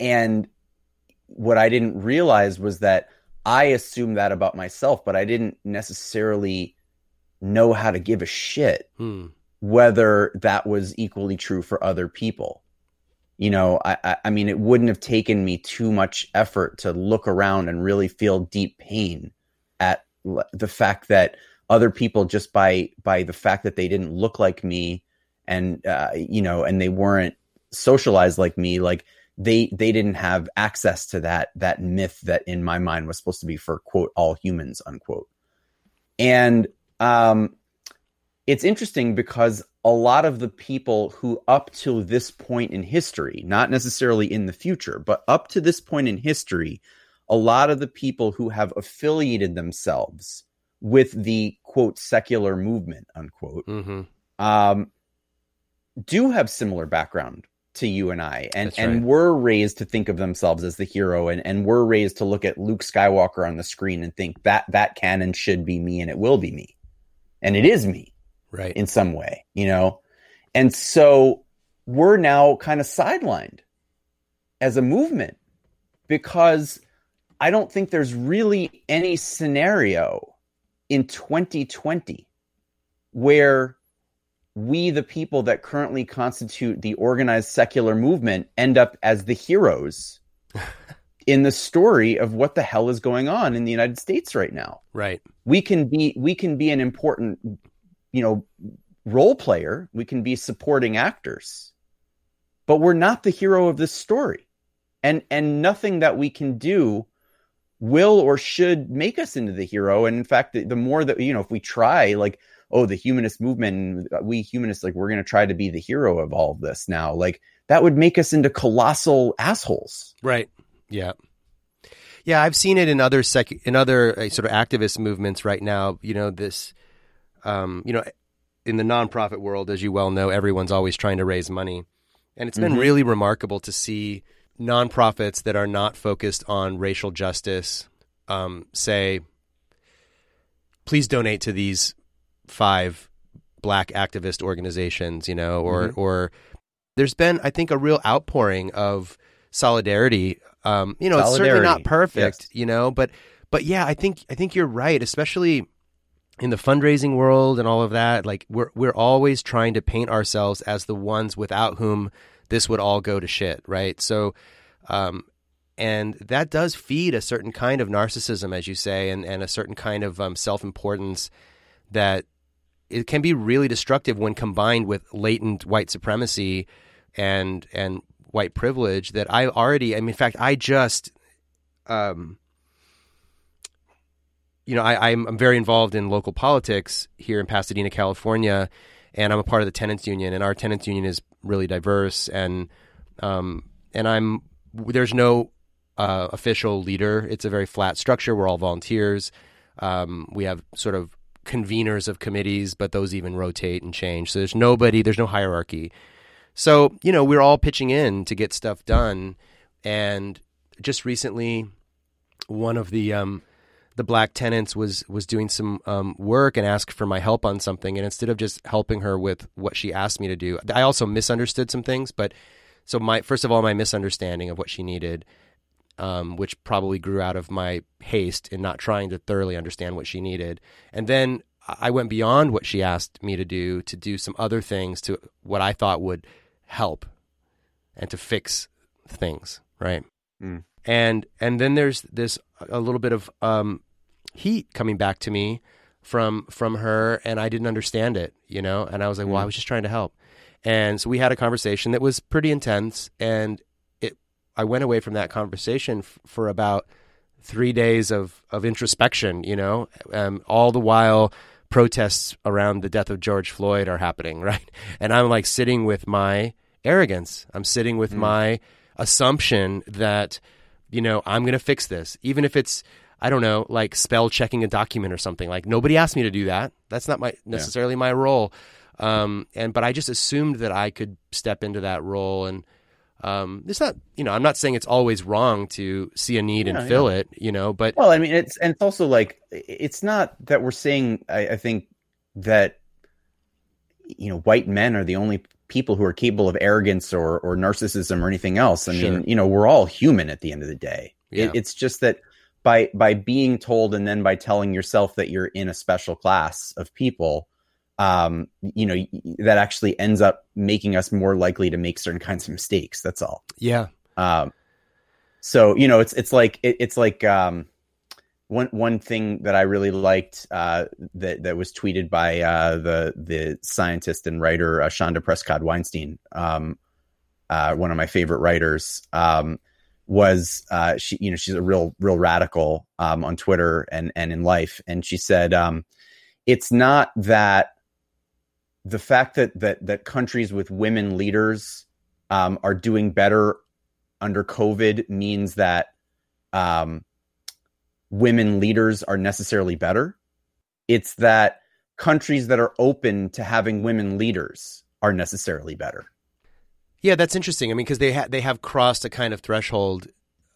and what i didn't realize was that i assumed that about myself but i didn't necessarily know how to give a shit Hmm. Whether that was equally true for other people. You know I, I mean it wouldn't have taken me too much effort to look around and really feel deep pain at the fact that other people just by by the fact that they didn't look like me and uh, you know and they weren't socialized like me like they they didn't have access to that that myth that in my mind was supposed to be for quote all humans unquote. And um it's interesting because a lot of the people who up to this point in history not necessarily in the future but up to this point in history a lot of the people who have affiliated themselves with the quote secular movement unquote hmm um, do have similar background to you and I, and That's and were raised to think of themselves as the hero, and and were raised to look at Luke Skywalker on the screen and think that that canon should be me, and it will be me, and it is me Right. in some way, you know, and so we're now kind of sidelined as a movement because I don't think there's really any scenario in 2020 where we, the people that currently constitute the organized secular movement, end up as the heroes in the story of what the hell is going on in the United States right now. right. We can be we can be an important, you know, role player. We can be supporting actors, but we're not the hero of this story, and and nothing that we can do will or should make us into the hero. And in fact, the, the more that you know, if we try, like oh, the humanist movement, we humanists, like we're going to try to be the hero of all of this now, like that would make us into colossal assholes. Right. Yeah. Yeah, I've seen it in other sec- in other uh, sort of activist movements right now. You know this, um, you know, in the nonprofit world, as you well know, everyone's always trying to raise money, and it's been Mhm. really remarkable to see nonprofits that are not focused on racial justice um, say, "Please donate to these five black activist organizations," you know, or Mhm. or there's been, I think, a real outpouring of solidarity. Um, you know, it's certainly not perfect, yes. you know, but but yeah, I think I think you're right, especially in the fundraising world and all of that. Like we're we're always trying to paint ourselves as the ones without whom this would all go to shit, right? So, um, and that does feed a certain kind of narcissism, as you say, and and a certain kind of um, self importance that it can be really destructive when combined with latent white supremacy and and white privilege that I already I mean in fact I just um you know I I'm, I'm very involved in local politics here in Pasadena California and I'm a part of the tenants union and our tenants union is really diverse and um and I'm there's no uh, official leader it's a very flat structure we're all volunteers um, we have sort of conveners of committees, but those even rotate and change. So there's nobody, there's no hierarchy. So, you know, we're all pitching in to get stuff done. And just recently, one of the um, the black tenants was was doing some um, work and asked for my help on something. And instead of just helping her with what she asked me to do, I also misunderstood some things. But so my first of all, my misunderstanding of what she needed um, which probably grew out of my haste in not trying to thoroughly understand what she needed. And then I went beyond what she asked me to do to do some other things to what I thought would help and to fix things, right? Mm. And and then there's this a little bit of um, heat coming back to me from from her, and I didn't understand it, you know. And I was like, well, I was just trying to help. And so we had a conversation that was pretty intense, and it I went away from that conversation f- for about three days of of introspection, you know, um, all the while protests around the death of George Floyd are happening, right? And I'm like sitting with my arrogance. I'm sitting with my assumption that, you know, I'm going to fix this, even if it's, I don't know, like spell checking a document or something. Like nobody asked me to do that. That's not my necessarily my role. Um, and but I just assumed that I could step into that role and. Um, it's not, you know, I'm not saying it's always wrong to see a need Yeah, and fill yeah. it, you know, but Well, I mean, it's and it's also like it's not that we're saying. I, I think that you know, white men are the only people who are capable of arrogance or or narcissism or anything else. I Sure. mean, you know, we're all human at the end of the day. Yeah. It, it's just that by by being told and then by telling yourself that you're in a special class of people, um, you know, that actually ends up making us more likely to make certain kinds of mistakes. That's all. yeah, Um, so you know, it's it's like it, it's like um, one one thing that I really liked uh, that that was tweeted by uh, the the scientist and writer uh, Chanda Prescod-Weinstein, um, uh, one of my favorite writers, um, was uh, she you know she's a real real radical um, on Twitter and and in life, and she said um, it's not that the fact that that that countries with women leaders um, are doing better under COVID means that um, women leaders are necessarily better. It's that countries that are open to having women leaders are necessarily better. yeah, that's interesting. I mean, because they ha- they have crossed a kind of threshold.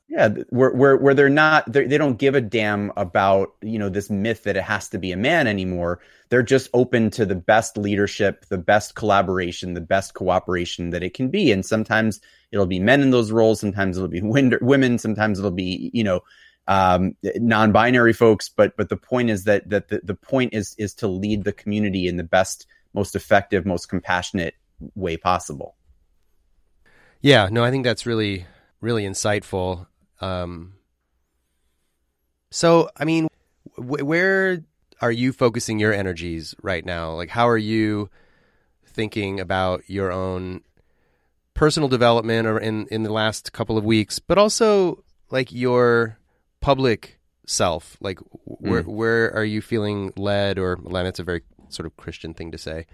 Yeah, where where where they're not they're, they don't give a damn about you know this myth that it has to be a man anymore. They're just open to the best leadership, the best collaboration, the best cooperation that it can be. And sometimes it'll be men in those roles, sometimes it'll be win- women, sometimes it'll be you know um, non-binary folks. But but the point is that that the, the point is is to lead the community in the best, most effective, most compassionate way possible. Yeah, no, I think that's really really insightful. Um, so, I mean, wh- where are you focusing your energies right now? Like, how are you thinking about your own personal development or in in the last couple of weeks, but also like your public self? Like, where where are you feeling led or Len? it's a very sort of Christian thing to say.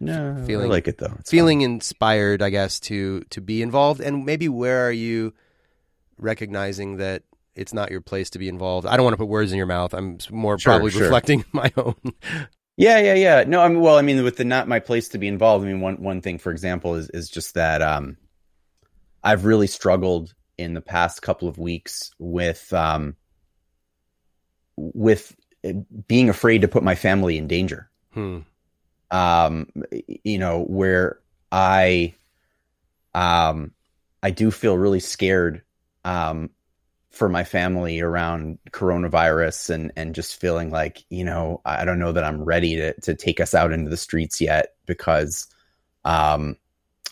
No, Feeling- I like it though. It's feeling inspired, I guess, to to be involved, and maybe where are you recognizing that it's not your place to be involved? I don't want to put words in your mouth. I'm more Sure, probably sure. reflecting my own. Yeah, yeah, yeah. No, I mean, well, I mean, with the not my place to be involved. I mean, one one thing, for example, is is just that um, I've really struggled in the past couple of weeks with um, with being afraid to put my family in danger. Hmm. Um, you know, where I um, I do feel really scared um, for my family around coronavirus and and just feeling like you know I don't know that I'm ready to to take us out into the streets yet because um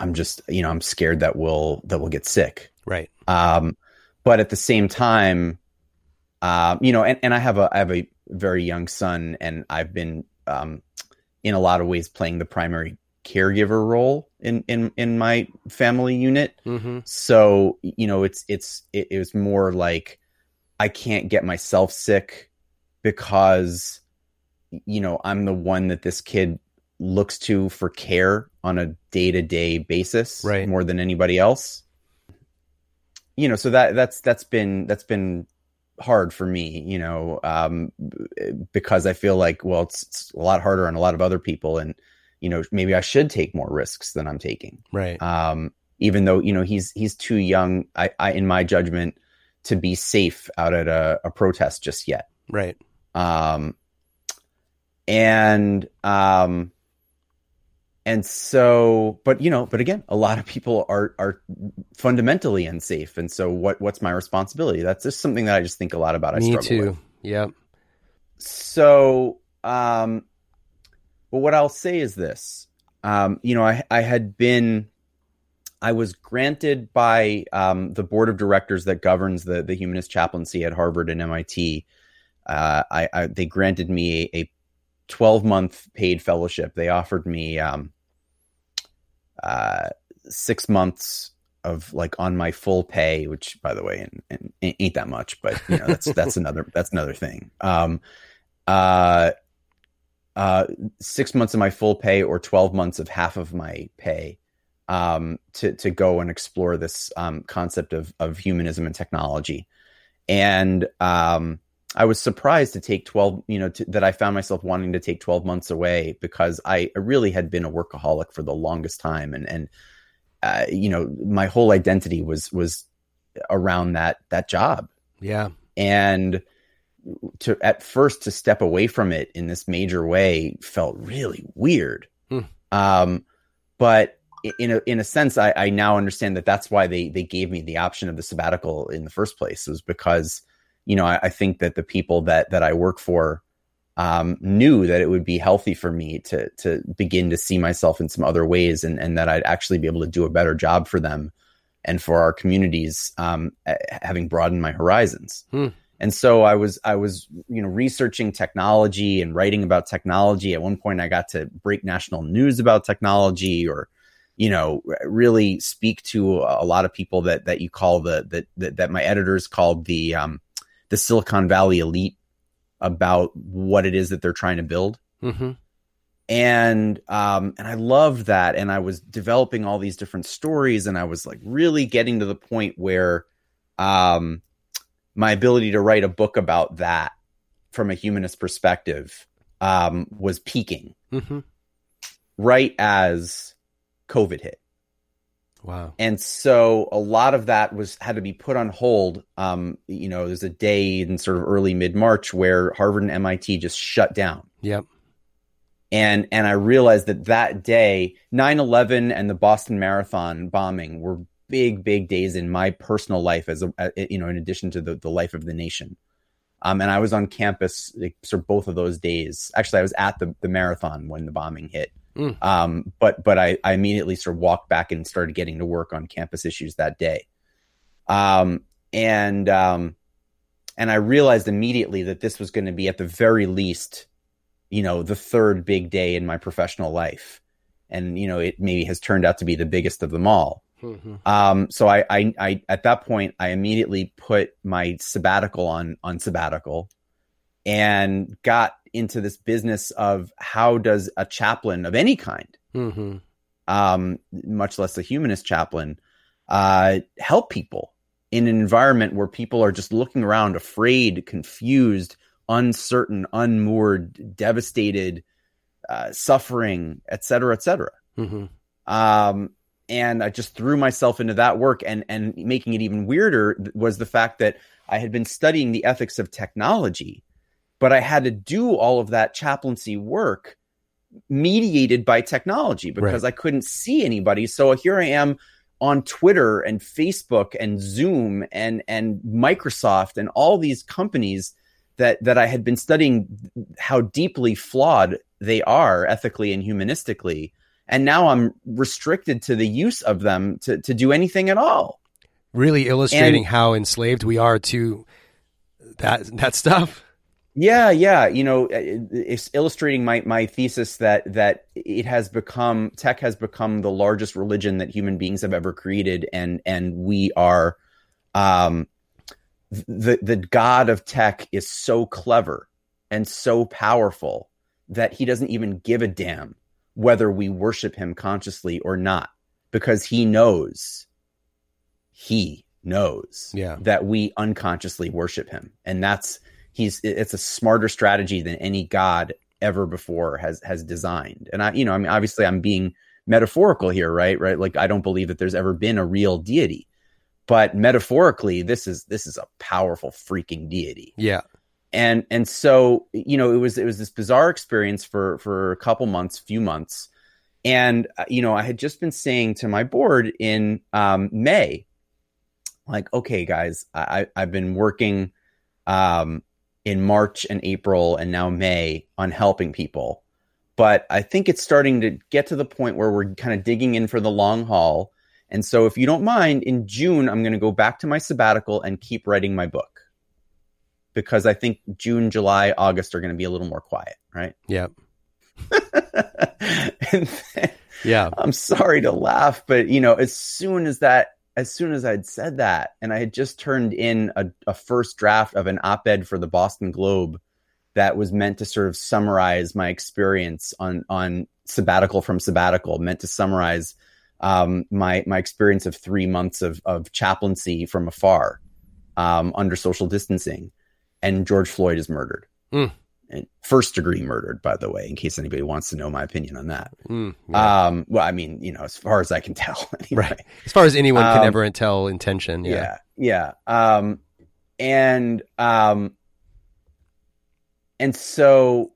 I'm just you know I'm scared that we'll that we'll get sick Right. um but at the same time um you know and, and I have a I have a very young son and I've been um in a lot of ways playing the primary caregiver role in in in my family unit Mm-hmm. so you know it's it's it, it was more like i can't get myself sick because you know i'm the one that this kid looks to for care on a day-to-day basis Right. more than anybody else you know so that that's that's been that's been hard for me you know um because i feel like well it's, it's a lot harder on a lot of other people and you know maybe i should take more risks than i'm taking Right. um, even though you know he's he's too young, I, I in my judgment, to be safe out at a, a protest just yet. right. Um, and um, and so, but you know, but again, a lot of people are are fundamentally unsafe, and so what what's my responsibility? That's just something that I just think a lot about. I Me struggle too. with. Yep. So, um, but what I'll say is this: um, you know, I I had been, I was granted by um, the board of directors that governs the the humanist chaplaincy at Harvard and MIT. Uh, I, I they granted me a, a 12 month paid fellowship. They offered me um, uh, six months of like on my full pay, which by the way, and, and ain't that much, but you know, that's, that's another, that's another thing. Um, uh, uh, six months of my full pay or 12 months of half of my pay, um, to, to go and explore this, um, concept of, of humanism and technology. And, um, I was surprised to take 12, you know, to, that I found myself wanting to take 12 months away because I really had been a workaholic for the longest time. And, and, uh, you know, my whole identity was, was around that, that job. Yeah. And to, at first to step away from it in this major way felt really weird. Hmm. Um, but in a, in a sense, I, I now understand that that's why they, they gave me the option of the sabbatical in the first place was because, you know, I, I, think that the people that that I work for um, knew that it would be healthy for me to to begin to see myself in some other ways, and and that I'd actually be able to do a better job for them and for our communities, um, having broadened my horizons. Hmm. And so I was I was you know researching technology and writing about technology. At one point, I got to break national news about technology, or you know really speak to a lot of people that that you call the that that, that my editors called the um, the Silicon Valley elite about what it is that they're trying to build. Mm-hmm. And um, and I loved that, and I was developing all these different stories, and I was like really getting to the point where um, my ability to write a book about that from a humanist perspective um, was peaking Mm-hmm. right as COVID hit. Wow. And so a lot of that was had to be put on hold. Um, you know, there's a day in sort of early mid March where Harvard and MIT just shut down. Yep. And and I realized that that day, 9/11 and the Boston Marathon bombing were big big days in my personal life as a, you know in addition to the the life of the nation. Um, and I was on campus like, sort of both of those days. Actually, I was at the the marathon when the bombing hit. Mm. Um, but but I, I immediately sort of walked back and started getting to work on campus issues that day. Um, and um, and I realized immediately that this was going to be at the very least, you know, the third big day in my professional life, and you know, it maybe has turned out to be the biggest of them all. Mm-hmm. Um, so I, I, I, at that point, I immediately put my sabbatical on on sabbatical, and got into this business of how does a chaplain of any kind, Mm-hmm. um, much less a humanist chaplain, uh, help people in an environment where people are just looking around, afraid, confused, uncertain, unmoored, devastated, uh, suffering, et cetera, et cetera. Mm-hmm. Um, and I just threw myself into that work, and and making it even weirder was the fact that I had been studying the ethics of technology, but I had to do all of that chaplaincy work mediated by technology because Right. I couldn't see anybody. So here I am on Twitter and Facebook and Zoom and and Microsoft and all these companies that that I had been studying how deeply flawed they are ethically and humanistically. And now I'm restricted to the use of them to, to do anything at all. Really illustrating And- how enslaved we are to that that stuff. Yeah, yeah. You know, it's illustrating my my thesis that that it has become tech has become the largest religion that human beings have ever created, and and we are, um, the the God of tech is so clever and so powerful that he doesn't even give a damn whether we worship him consciously or not, because he knows, he knows Yeah. that we unconsciously worship him, and that's he's it's a smarter strategy than any god ever before has has designed. And i you know i mean obviously i'm being metaphorical here right? Right? Like i don't believe that there's ever been a real deity but metaphorically this is this is a powerful freaking deity. Yeah. and and so you know it was it was this bizarre experience for for a couple months few months. And uh, you know, I had just been saying to my board in um, May, like, okay, guys, I, I've been working um, in March and April and now May on helping people, but I think it's starting to get to the point where we're kind of digging in for the long haul. And so, if you don't mind, in June, I'm going to go back to my sabbatical and keep writing my book because I think June, July, August are going to be a little more quiet, right? Yeah. then, yeah. I'm sorry to laugh, but you know, as soon as that, as soon as I'd said that, and I had just turned in a, a first draft of an op-ed for the Boston Globe that was meant to sort of summarize my experience on on sabbatical from sabbatical, meant to summarize um, my my experience of three months of of chaplaincy from afar um, under social distancing, and George Floyd is murdered. Mm. And first degree murdered, by the way, in case anybody wants to know my opinion on that. Mm, yeah. Um, well, I mean, you know, as far as I can tell, anyway. right? As far as anyone can Um, ever tell intention. Yeah, Yeah. yeah. Um, and um, and so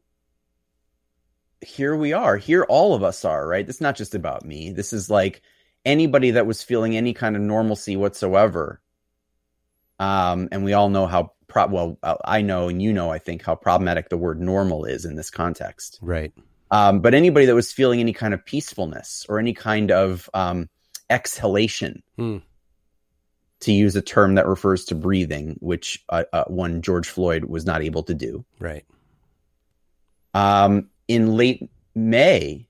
here we are. Here, all of us are. Right. This is not just about me. This is like anybody that was feeling any kind of normalcy whatsoever. Um, and we all know how pro- well uh, I know, and you know, I think how problematic the word normal is in this context. Right. Um, but anybody that was feeling any kind of peacefulness or any kind of um, exhalation, Hmm. to use a term that refers to breathing, which uh, uh, one George Floyd was not able to do. Right. Um, in late May,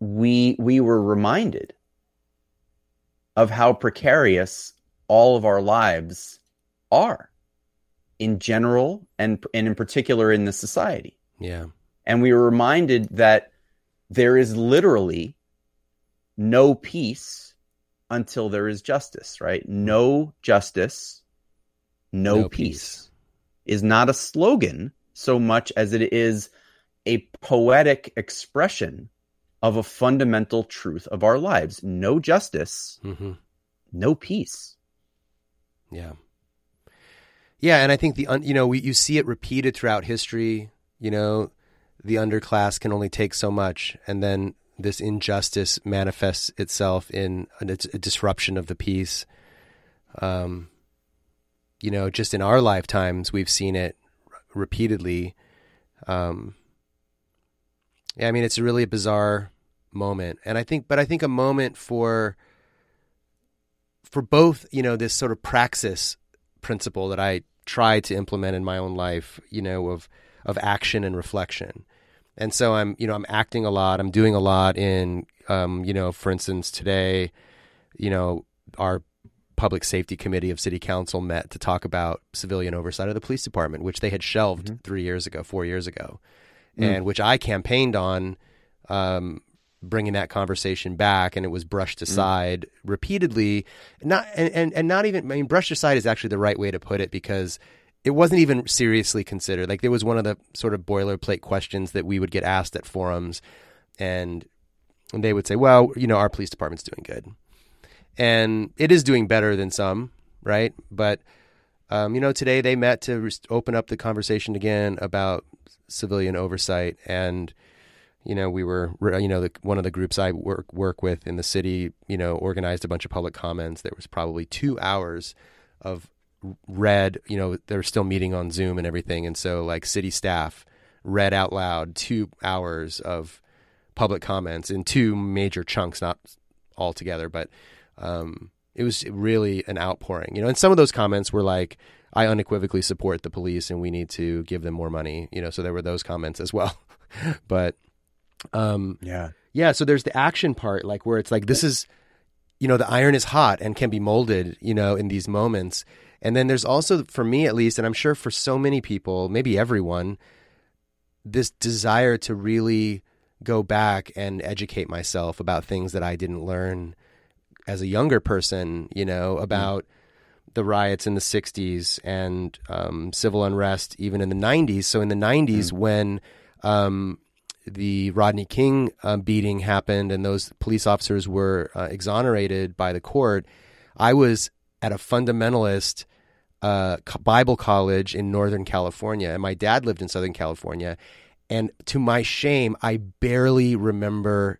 we we were reminded of how precarious all of our lives are in general and and in particular in the society. Yeah. And we were reminded that there is literally no peace until there is justice, right? No justice, no, No peace. peace. is not a slogan so much as it is a poetic expression of a fundamental truth of our lives. No justice, hmm no peace. Yeah. Yeah, and I think the un, you know we, you see it repeated throughout history. You know, the underclass can only take so much, and then this injustice manifests itself in a, a disruption of the peace. Um, you know, just in our lifetimes, we've seen it repeatedly. Um, yeah, I mean, it's really a bizarre moment, and I think, but I think a moment for for both, you know, this sort of praxis principle that I try to implement in my own life, you know, of of action and reflection. And so I'm, you know, I'm acting a lot. I'm doing a lot in, um, you know, for instance, today, you know, our public safety committee of city council met to talk about civilian oversight of the police department, which they had shelved three years ago, four years ago, and which I campaigned on, um, bringing that conversation back, and it was brushed aside repeatedly. Not and, and and not even. I mean, brushed aside is actually the right way to put it because it wasn't even seriously considered. Like there was one of the sort of boilerplate questions that we would get asked at forums, and and they would say, "Well, you know, our police department's doing good." and it is doing better than some, right? But um, you know, today they met to re- open up the conversation again about civilian oversight, and you know, we were, you know, the, one of the groups I work work with in the city, you know, organized a bunch of public comments. There was probably two hours of read, you know, they were still meeting on Zoom and everything, and so like city staff read out loud two hours of public comments in two major chunks, not all together, but um, it was really an outpouring, you know. And some of those comments were like, "I unequivocally support the police, and we need to give them more money," you know. So there were those comments as well. but um, Yeah. yeah, so there's the action part, like where it's like this is, you know, the iron is hot and can be molded, you know, in these moments. And then there's also, for me at least, and I'm sure for so many people, maybe everyone, this desire to really go back and educate myself about things that I didn't learn as a younger person, you know, about the riots in the 60s and um, civil unrest even in the 90s. So in the 90s, when um, the Rodney King um, beating happened and those police officers were uh, exonerated by the court, I was at a fundamentalist uh, Bible college in Northern California, and my dad lived in Southern California. and to my shame, I barely remember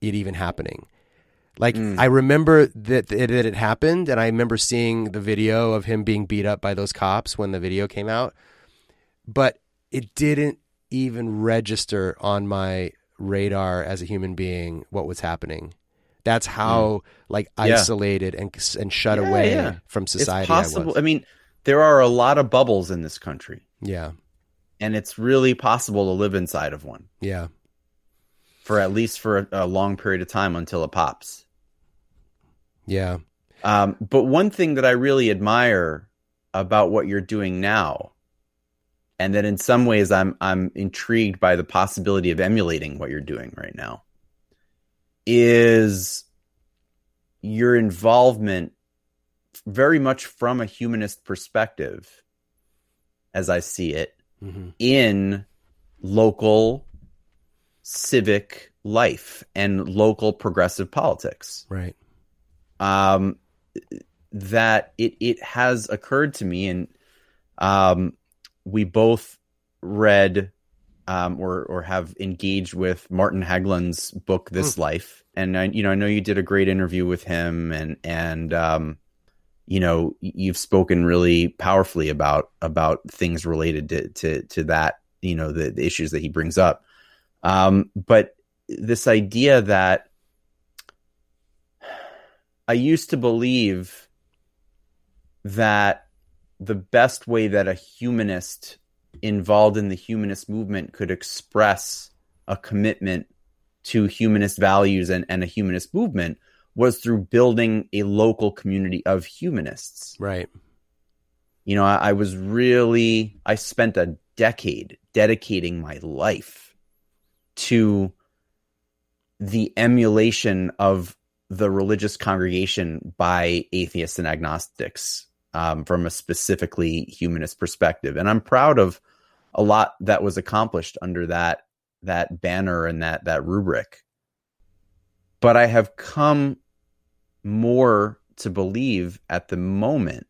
it even happening. Like I remember that that it happened, and I remember seeing the video of him being beat up by those cops when the video came out, but it didn't even register on my radar as a human being what was happening. That's how like Yeah. isolated and and shut Yeah, away yeah. from society. It's I possible. was. I mean, there are a lot of bubbles in this country, yeah, and it's really possible to live inside of one yeah, for at least for a, a long period of time until it pops. yeah, Um, but one thing that I really admire about what you're doing now, and that in some ways I'm I'm intrigued by the possibility of emulating what you're doing right now, is your involvement very much from a humanist perspective, as I see it, hmm in local civic life and local progressive politics? Right, um, that it it has occurred to me, and um, we both read um, or or have engaged with Martin Hägglund's book This Life, and I, you know I know you did a great interview with him, and and um, you know you've spoken really powerfully about about things related to to to that you know the, the issues that he brings up, um, but this idea that I used to believe that the best way that a humanist involved in the humanist movement could express a commitment to humanist values and, and a humanist movement was through building a local community of humanists. right, You know, I, I was really, I spent a decade dedicating my life to the emulation of the religious congregation by atheists and agnostics um, from a specifically humanist perspective. And I'm proud of a lot that was accomplished under that that banner and that that rubric. But I have come more to believe at the moment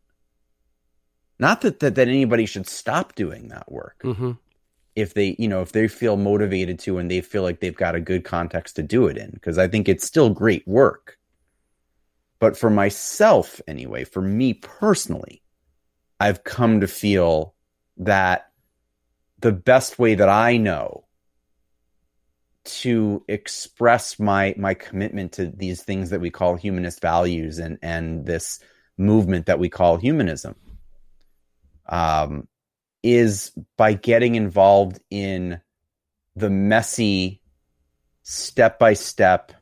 not that, that that anybody should stop doing that work hmm if they you know if they feel motivated to and they feel like they've got a good context to do it in because i think it's still great work but for myself anyway for me personally i've come to feel that the best way that i know to express my my commitment to these things that we call humanist values and and this movement that we call humanism um is by getting involved in the messy step by step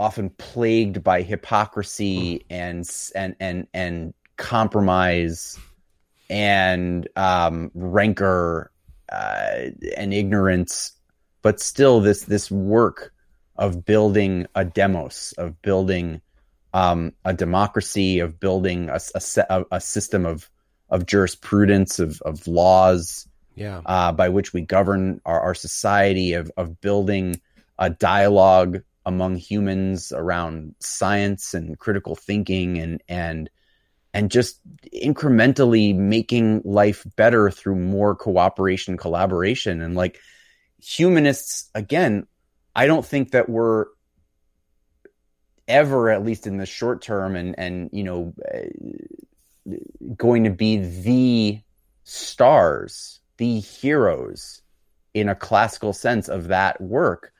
often plagued by hypocrisy and and and and compromise and um, rancor uh, and ignorance, but still this this work of building a demos, of building um, a democracy, of building a, a, a system of of jurisprudence, of of laws yeah, uh, by which we govern our, our society, of of building a dialogue among humans around science and critical thinking and and and just incrementally making life better through more cooperation collaboration. And like humanists again i don't think that we're ever at least in the short term and and you know uh, going to be the stars the heroes in a classical sense of that work.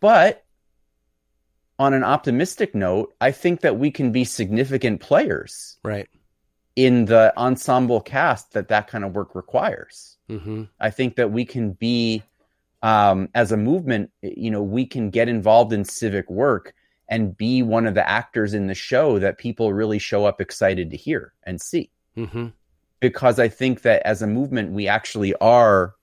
But on an optimistic note, I think that we can be significant players right, in the ensemble cast that that kind of work requires. hmm I think that we can be, um, as a movement, you know, we can get involved in civic work and be one of the actors in the show that people really show up excited to hear and see. hmm Because I think that as a movement, we actually are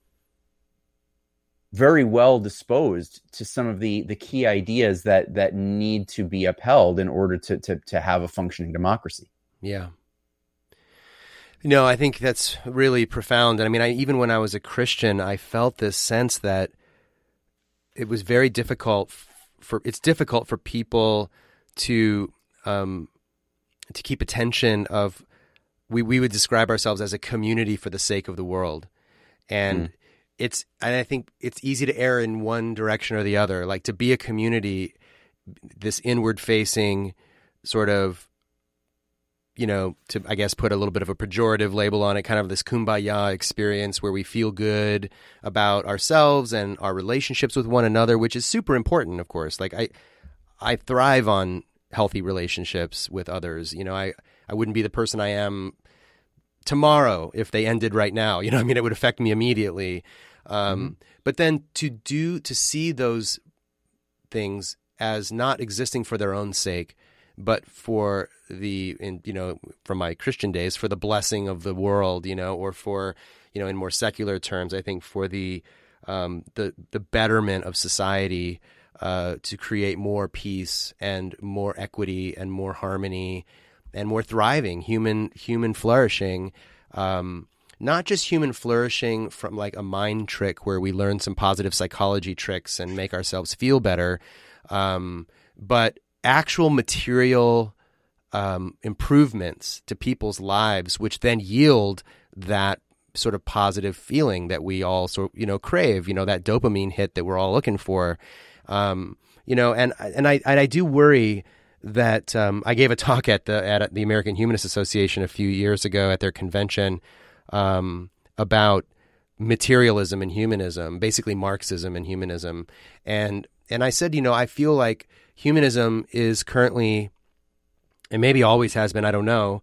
very well disposed to some of the the key ideas that that need to be upheld in order to to to have a functioning democracy. Yeah. No, I think that's really profound. And I mean, I, even when I was a Christian, I felt this sense that it was very difficult for it's difficult for people to um, to keep attention of we we would describe ourselves as a community for the sake of the world, and it's and I think it's easy to err in one direction or the other. Like to be a community, this inward facing sort of you know, to I guess put a little bit of a pejorative label on it, kind of this kumbaya experience where we feel good about ourselves and our relationships with one another, which is super important, of course. Like I I thrive on healthy relationships with others. You know, I I wouldn't be the person I am tomorrow if they ended right now. You know, I mean, it would affect me immediately. Um, mm-hmm. But then to do to see those things as not existing for their own sake, but for the in you know from my Christian days for the blessing of the world, you know, or for you know in more secular terms, I think for the um, the the betterment of society uh, to create more peace and more equity and more harmony and more thriving human human flourishing. Um, not just human flourishing from like a mind trick where we learn some positive psychology tricks and make ourselves feel better, um, but actual material um, improvements to people's lives, which then yield that sort of positive feeling that we all sort you know crave. You know that dopamine hit that we're all looking for. Um, you know, and and I and I do worry that um, I gave a talk at the at the American Humanist Association a few years ago at their convention um, about materialism and humanism, basically Marxism and humanism, and and I said, you know, I feel like humanism is currently and maybe always has been, I don't know.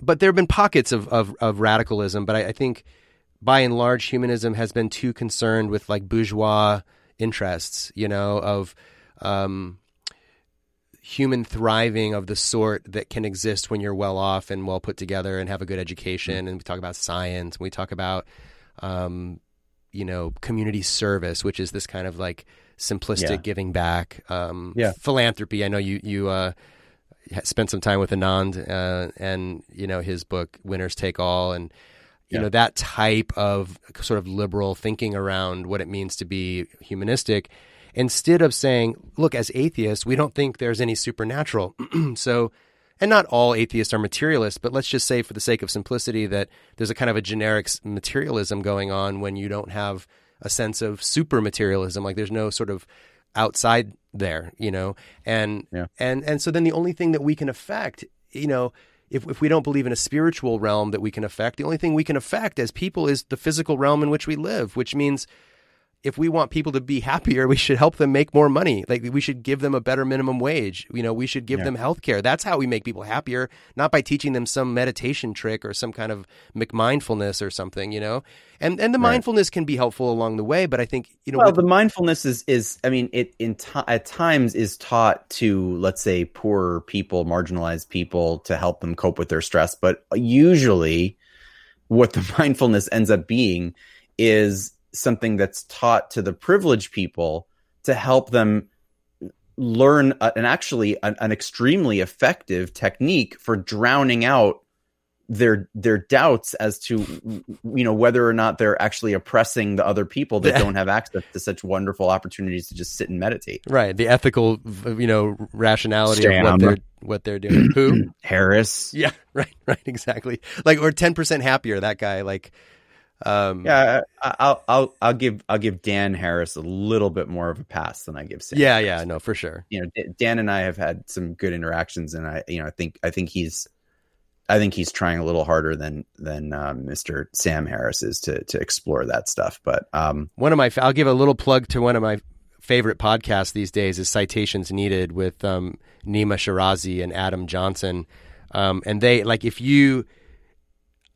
But there have been pockets of, of, of radicalism, but I, I, think by and large, humanism has been too concerned with like bourgeois interests, you know, of um, human thriving of the sort that can exist when you're well off and well put together and have a good education. And we talk about science, and we talk about, um, you know, community service, which is this kind of like simplistic yeah. giving back, um, yeah. philanthropy. I know you you uh, spent some time with Anand uh, and you know his book Winners Take All and you yeah. know that type of sort of liberal thinking around what it means to be humanistic instead of saying look as atheists we don't think there's any supernatural so and not all atheists are materialists but let's just say for the sake of simplicity that there's a kind of a generic materialism going on when you don't have a sense of super materialism like there's no sort of outside there, you know, and yeah. and and so then the only thing that we can affect, you know, if if we don't believe in a spiritual realm that we can affect, the only thing we can affect as people is the physical realm in which we live, which means if we want people to be happier, we should help them make more money. Like we should give them a better minimum wage. You know, we should give yeah. them health care. That's how we make people happier, not by teaching them some meditation trick or some kind of McMindfulness or something, you know? And and the right. mindfulness can be helpful along the way, but I think, you know, well, with, the mindfulness is is I mean, it in at times is taught to let's say poor people, marginalized people to help them cope with their stress, but usually what the mindfulness ends up being is something that's taught to the privileged people to help them learn a, an actually an, an, extremely effective technique for drowning out their their doubts as to you know whether or not they're actually oppressing the other people that don't have access to such wonderful opportunities to just sit and meditate. Right, the ethical you know rationality Stam. of what they're what they're doing. Who Harris? Yeah, right, right, exactly. Like or ten percent happier. That guy like um, yeah, I'll I'll I'll give I'll give Dan Harris a little bit more of a pass than I give Sam. Yeah, Harris. yeah, no, for sure. You know, Dan and I have had some good interactions, and I you know I think I think he's I think he's trying a little harder than than uh, Mr. Sam Harris is to to explore that stuff. But um, one of my I'll give a little plug to one of my favorite podcasts these days is Citations Needed with um, Nima Shirazi and Adam Johnson, um, and they like if you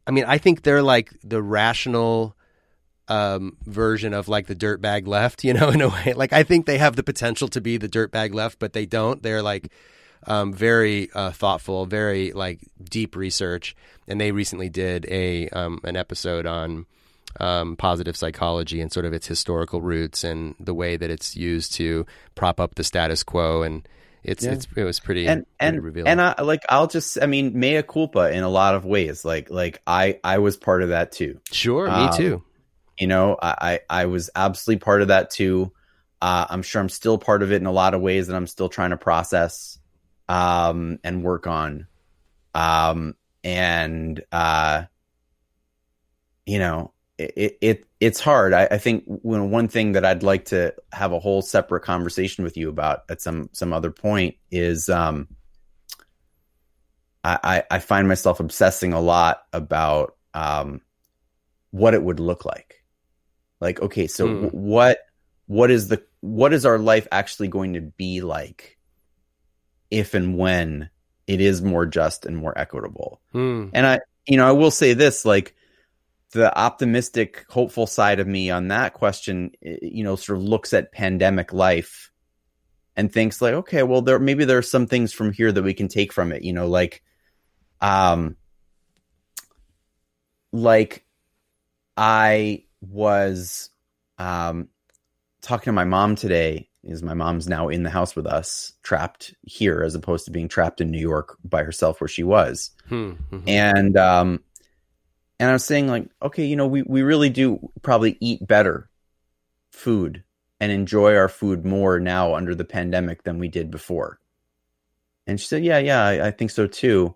I mean, I think they're like the rational um, version of like the dirtbag left, you know, in a way. Like I think they have the potential to be the dirtbag left, but they don't. They're like um, very uh, thoughtful, very like deep research, and they recently did a um, an episode on um, positive psychology and sort of its historical roots and the way that it's used to prop up the status quo and it's yeah. it's it was pretty and pretty and revealing. and I like I'll just I mean mea culpa in a lot of ways. Like like I I was part of that too. Sure, um, me too. You know, I I was absolutely part of that too. Uh, I'm sure I'm still part of it in a lot of ways that I'm still trying to process um, and work on. Um, and uh, you know, it, it it's hard. I, I think when one thing that I'd like to have a whole separate conversation with you about at some some other point is um, I, I find myself obsessing a lot about um, what it would look like. Like, okay, so Hmm. what what is the what is our life actually going to be like if and when it is more just and more equitable? Hmm. And I, you know, I will say this like the optimistic, hopeful side of me on that question, you know, sort of looks at pandemic life and thinks like, okay, well, there maybe there are some things from here that we can take from it, you know, like, um, like I was um talking to my mom today. Is my mom's now in the house with us, trapped here, as opposed to being trapped in New York by herself, where she was Hmm. Mhm. and um and I was saying like okay you know we we really do probably eat better food and enjoy our food more now under the pandemic than we did before. And she said yeah yeah I, I think so too.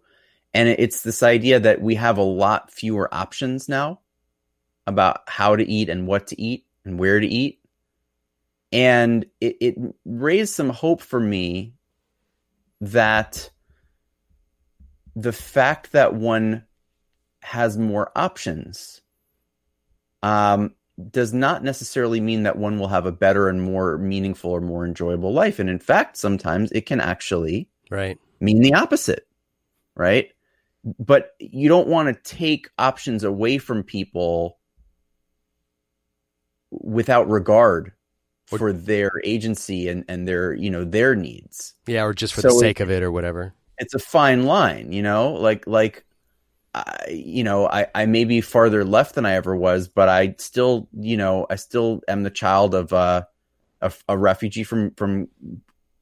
And it's this idea that we have a lot fewer options now about how to eat and what to eat and where to eat. And it, it raised some hope for me that the fact that one has more options um, does not necessarily mean that one will have a better and more meaningful or more enjoyable life. And in fact, sometimes it can actually Right. mean the opposite, right? But you don't want to take options away from people without regard for their agency and, and their, you know, their needs Yeah, or just for So the it- sake of it or whatever. it's a fine line, you know, like like I, you know, I I may be farther left than I ever was, but I still, you know, I still am the child of uh, a a refugee from from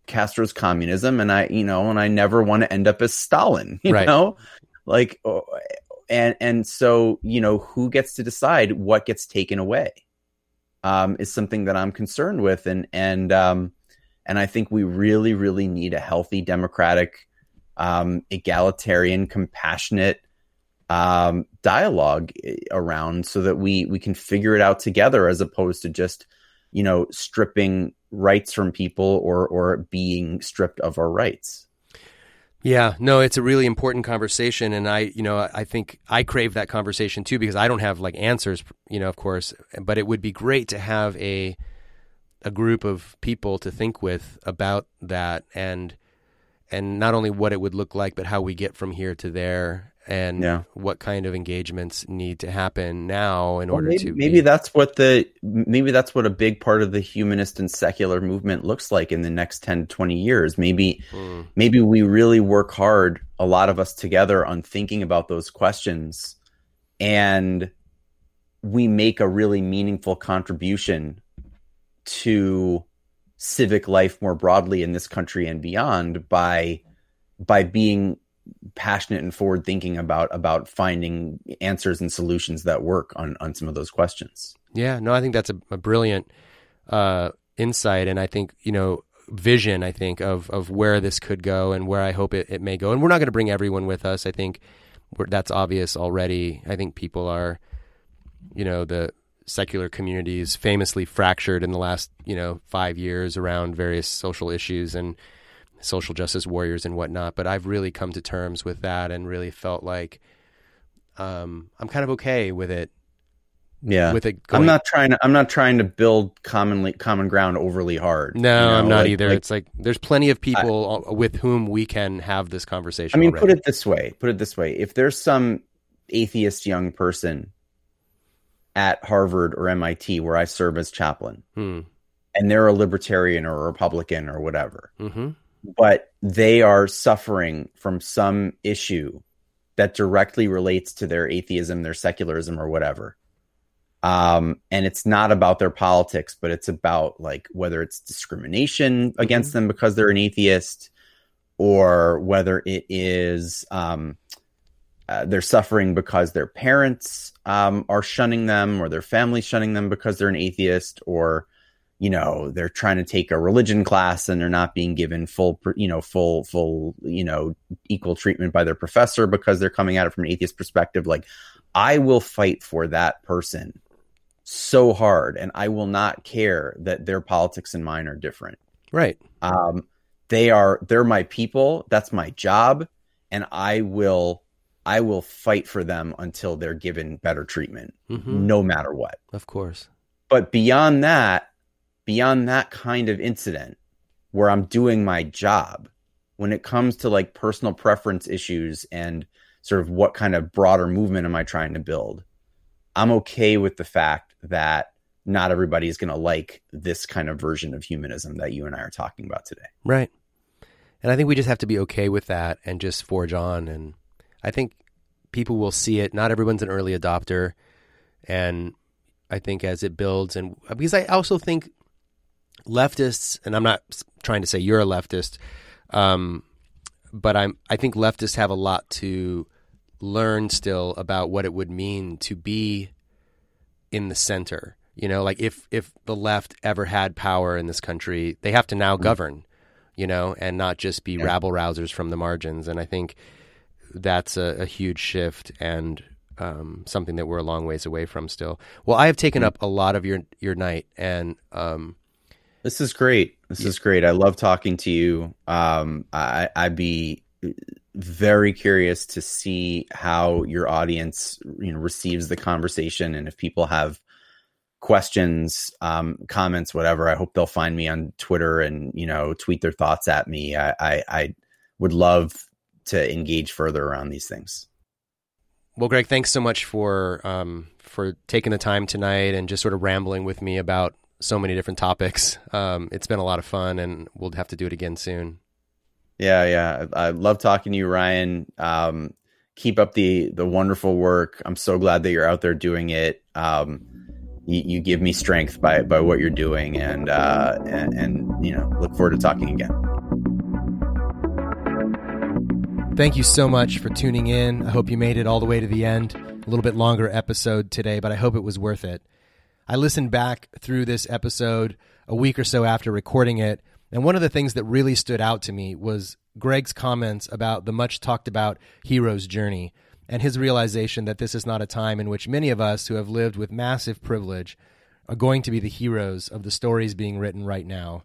Castro's communism, and I, you know, and I never want to end up as Stalin, you Right. know, like, oh, and and so you know, who gets to decide what gets taken away? Um, is something that I'm concerned with, and and um, and I think we really, really need a healthy democratic um, egalitarian, compassionate um, dialogue around so that we we can figure it out together as opposed to just you know stripping rights from people or or being stripped of our rights. Yeah, no, it's a really important conversation, and I, you know, I think I crave that conversation too because I don't have like answers, you know, of course, but it would be great to have a a group of people to think with about that and and not only what it would look like, but how we get from here to there, and Yeah. what kind of engagements need to happen now in Well, order maybe, to maybe be- that's what the maybe that's what a big part of the humanist and secular movement looks like in the next 10 to 20 years maybe Hmm. maybe we really work hard a lot of us together on thinking about those questions and we make a really meaningful contribution to civic life more broadly in this country and beyond by by being passionate and forward thinking about about finding answers and solutions that work on on some of those questions. Yeah, no, I think that's a, a brilliant uh, insight, and I think you know vision. I think of of where this could go and where I hope it, it may go. And we're not going to bring everyone with us. I think that's obvious already. I think people are, you know, the secular communities famously fractured in the last you know five years around various social issues and social justice warriors and whatnot. But I've really come to terms with that and really felt like um, I'm kind of okay with it Yeah. with it I'm not trying to I'm not trying to build commonly common ground overly hard. No, you know? I'm not Like- either. like- it's like there's plenty of people uh with whom we can have this conversation. I mean, already. put it this way. Put it this way. If there's some atheist young person at Harvard or MIT where I serve as chaplain, Hmm. and they're a libertarian or a Republican or whatever, hmm but they are suffering from some issue that directly relates to their atheism, their secularism, or whatever. Um, and it's not about their politics, but it's about like whether it's discrimination against them because they're an atheist, or whether it is um, uh, they're suffering because their parents um, are shunning them, or their family shunning them because they're an atheist, or you know they're trying to take a religion class and they're not being given full you know full full you know equal treatment by their professor because they're coming at it from an atheist perspective like i will fight for that person so hard, and I will not care that their politics and mine are different. Right. Um, they are they're my people. That's my job, and I will I will fight for them until they're given better treatment, Mhm. no matter what. Of course. But beyond that, beyond that kind of incident where I'm doing my job, when it comes to like personal preference issues and sort of what kind of broader movement am I trying to build, I'm okay with the fact that not everybody is going to like this kind of version of humanism that you and I are talking about today. Right. And I think we just have to be okay with that and just forge on. And I think people will see it. Not everyone's an early adopter. And I think as it builds, and because I also think leftists, and I'm not trying to say you're a leftist, um, but I'm, I think leftists have a lot to learn still about what it would mean to be in the center. You know, like if if the left ever had power in this country, they have to now govern, you know, and not just be rabble rousers from the margins. And I think that's a, a huge shift and um, something that we're a long ways away from still. Well, I have taken up a lot of your your night, and um, This is great. This is great. I love talking to you. Um, I, I'd be very curious to see how your audience, you know, receives the conversation, and if people have questions, um, comments, whatever. I hope they'll find me on Twitter and you know tweet their thoughts at me. I, I, I would love to engage further around these things. Well, Greg, thanks so much for um, for taking the time tonight and just sort of rambling with me about so many different topics. Um, it's been a lot of fun, and we'll have to do it again soon. Yeah, yeah. I, I love talking to you, Ryan. Um, keep up the the wonderful work. I'm so glad that you're out there doing it. Um, you, you give me strength by by what you're doing, and uh, and, and you know, look forward to talking again. Thank you so much for tuning in. I hope you made it all the way to the end. A little bit longer episode today, but I hope it was worth it. I listened back through this episode a week or so after recording it, and one of the things that really stood out to me was Greg's comments about the much talked about hero's journey and his realization that this is not a time in which many of us who have lived with massive privilege are going to be the heroes of the stories being written right now.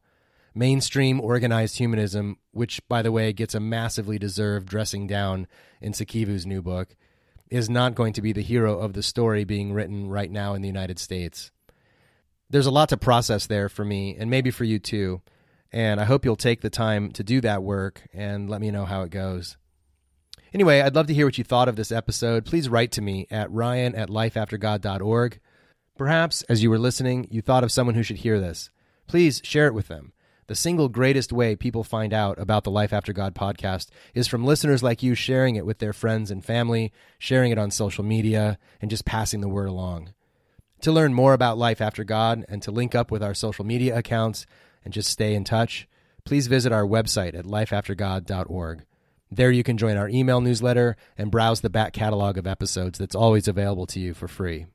Mainstream organized humanism, which, by the way, gets a massively deserved dressing down in Sikivu's new book, is not going to be the hero of the story being written right now in the United States. There's a lot to process there for me, and maybe for you too. And I hope you'll take the time to do that work and let me know how it goes. Anyway, I'd love to hear what you thought of this episode. Please write to me at ryan at lifeaftergod.org. Perhaps, as you were listening, you thought of someone who should hear this. Please share it with them. The single greatest way people find out about the Life After God podcast is from listeners like you sharing it with their friends and family, sharing it on social media, and just passing the word along. To learn more about Life After God and to link up with our social media accounts and just stay in touch, please visit our website at lifeaftergod.org. There you can join our email newsletter and browse the back catalog of episodes that's always available to you for free.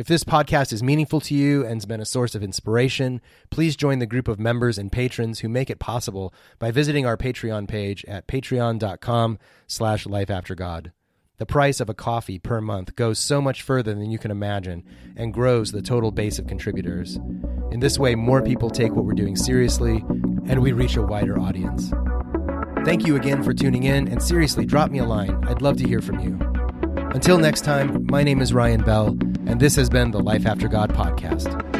If this podcast is meaningful to you and has been a source of inspiration, please join the group of members and patrons who make it possible by visiting our Patreon page at patreon.com slash lifeaftergod. The price of a coffee per month goes so much further than you can imagine and grows the total base of contributors. In this way, more people take what we're doing seriously and we reach a wider audience. Thank you again for tuning in, and seriously, drop me a line. I'd love to hear from you. Until next time, my name is Ryan Bell, and this has been the Life After God podcast.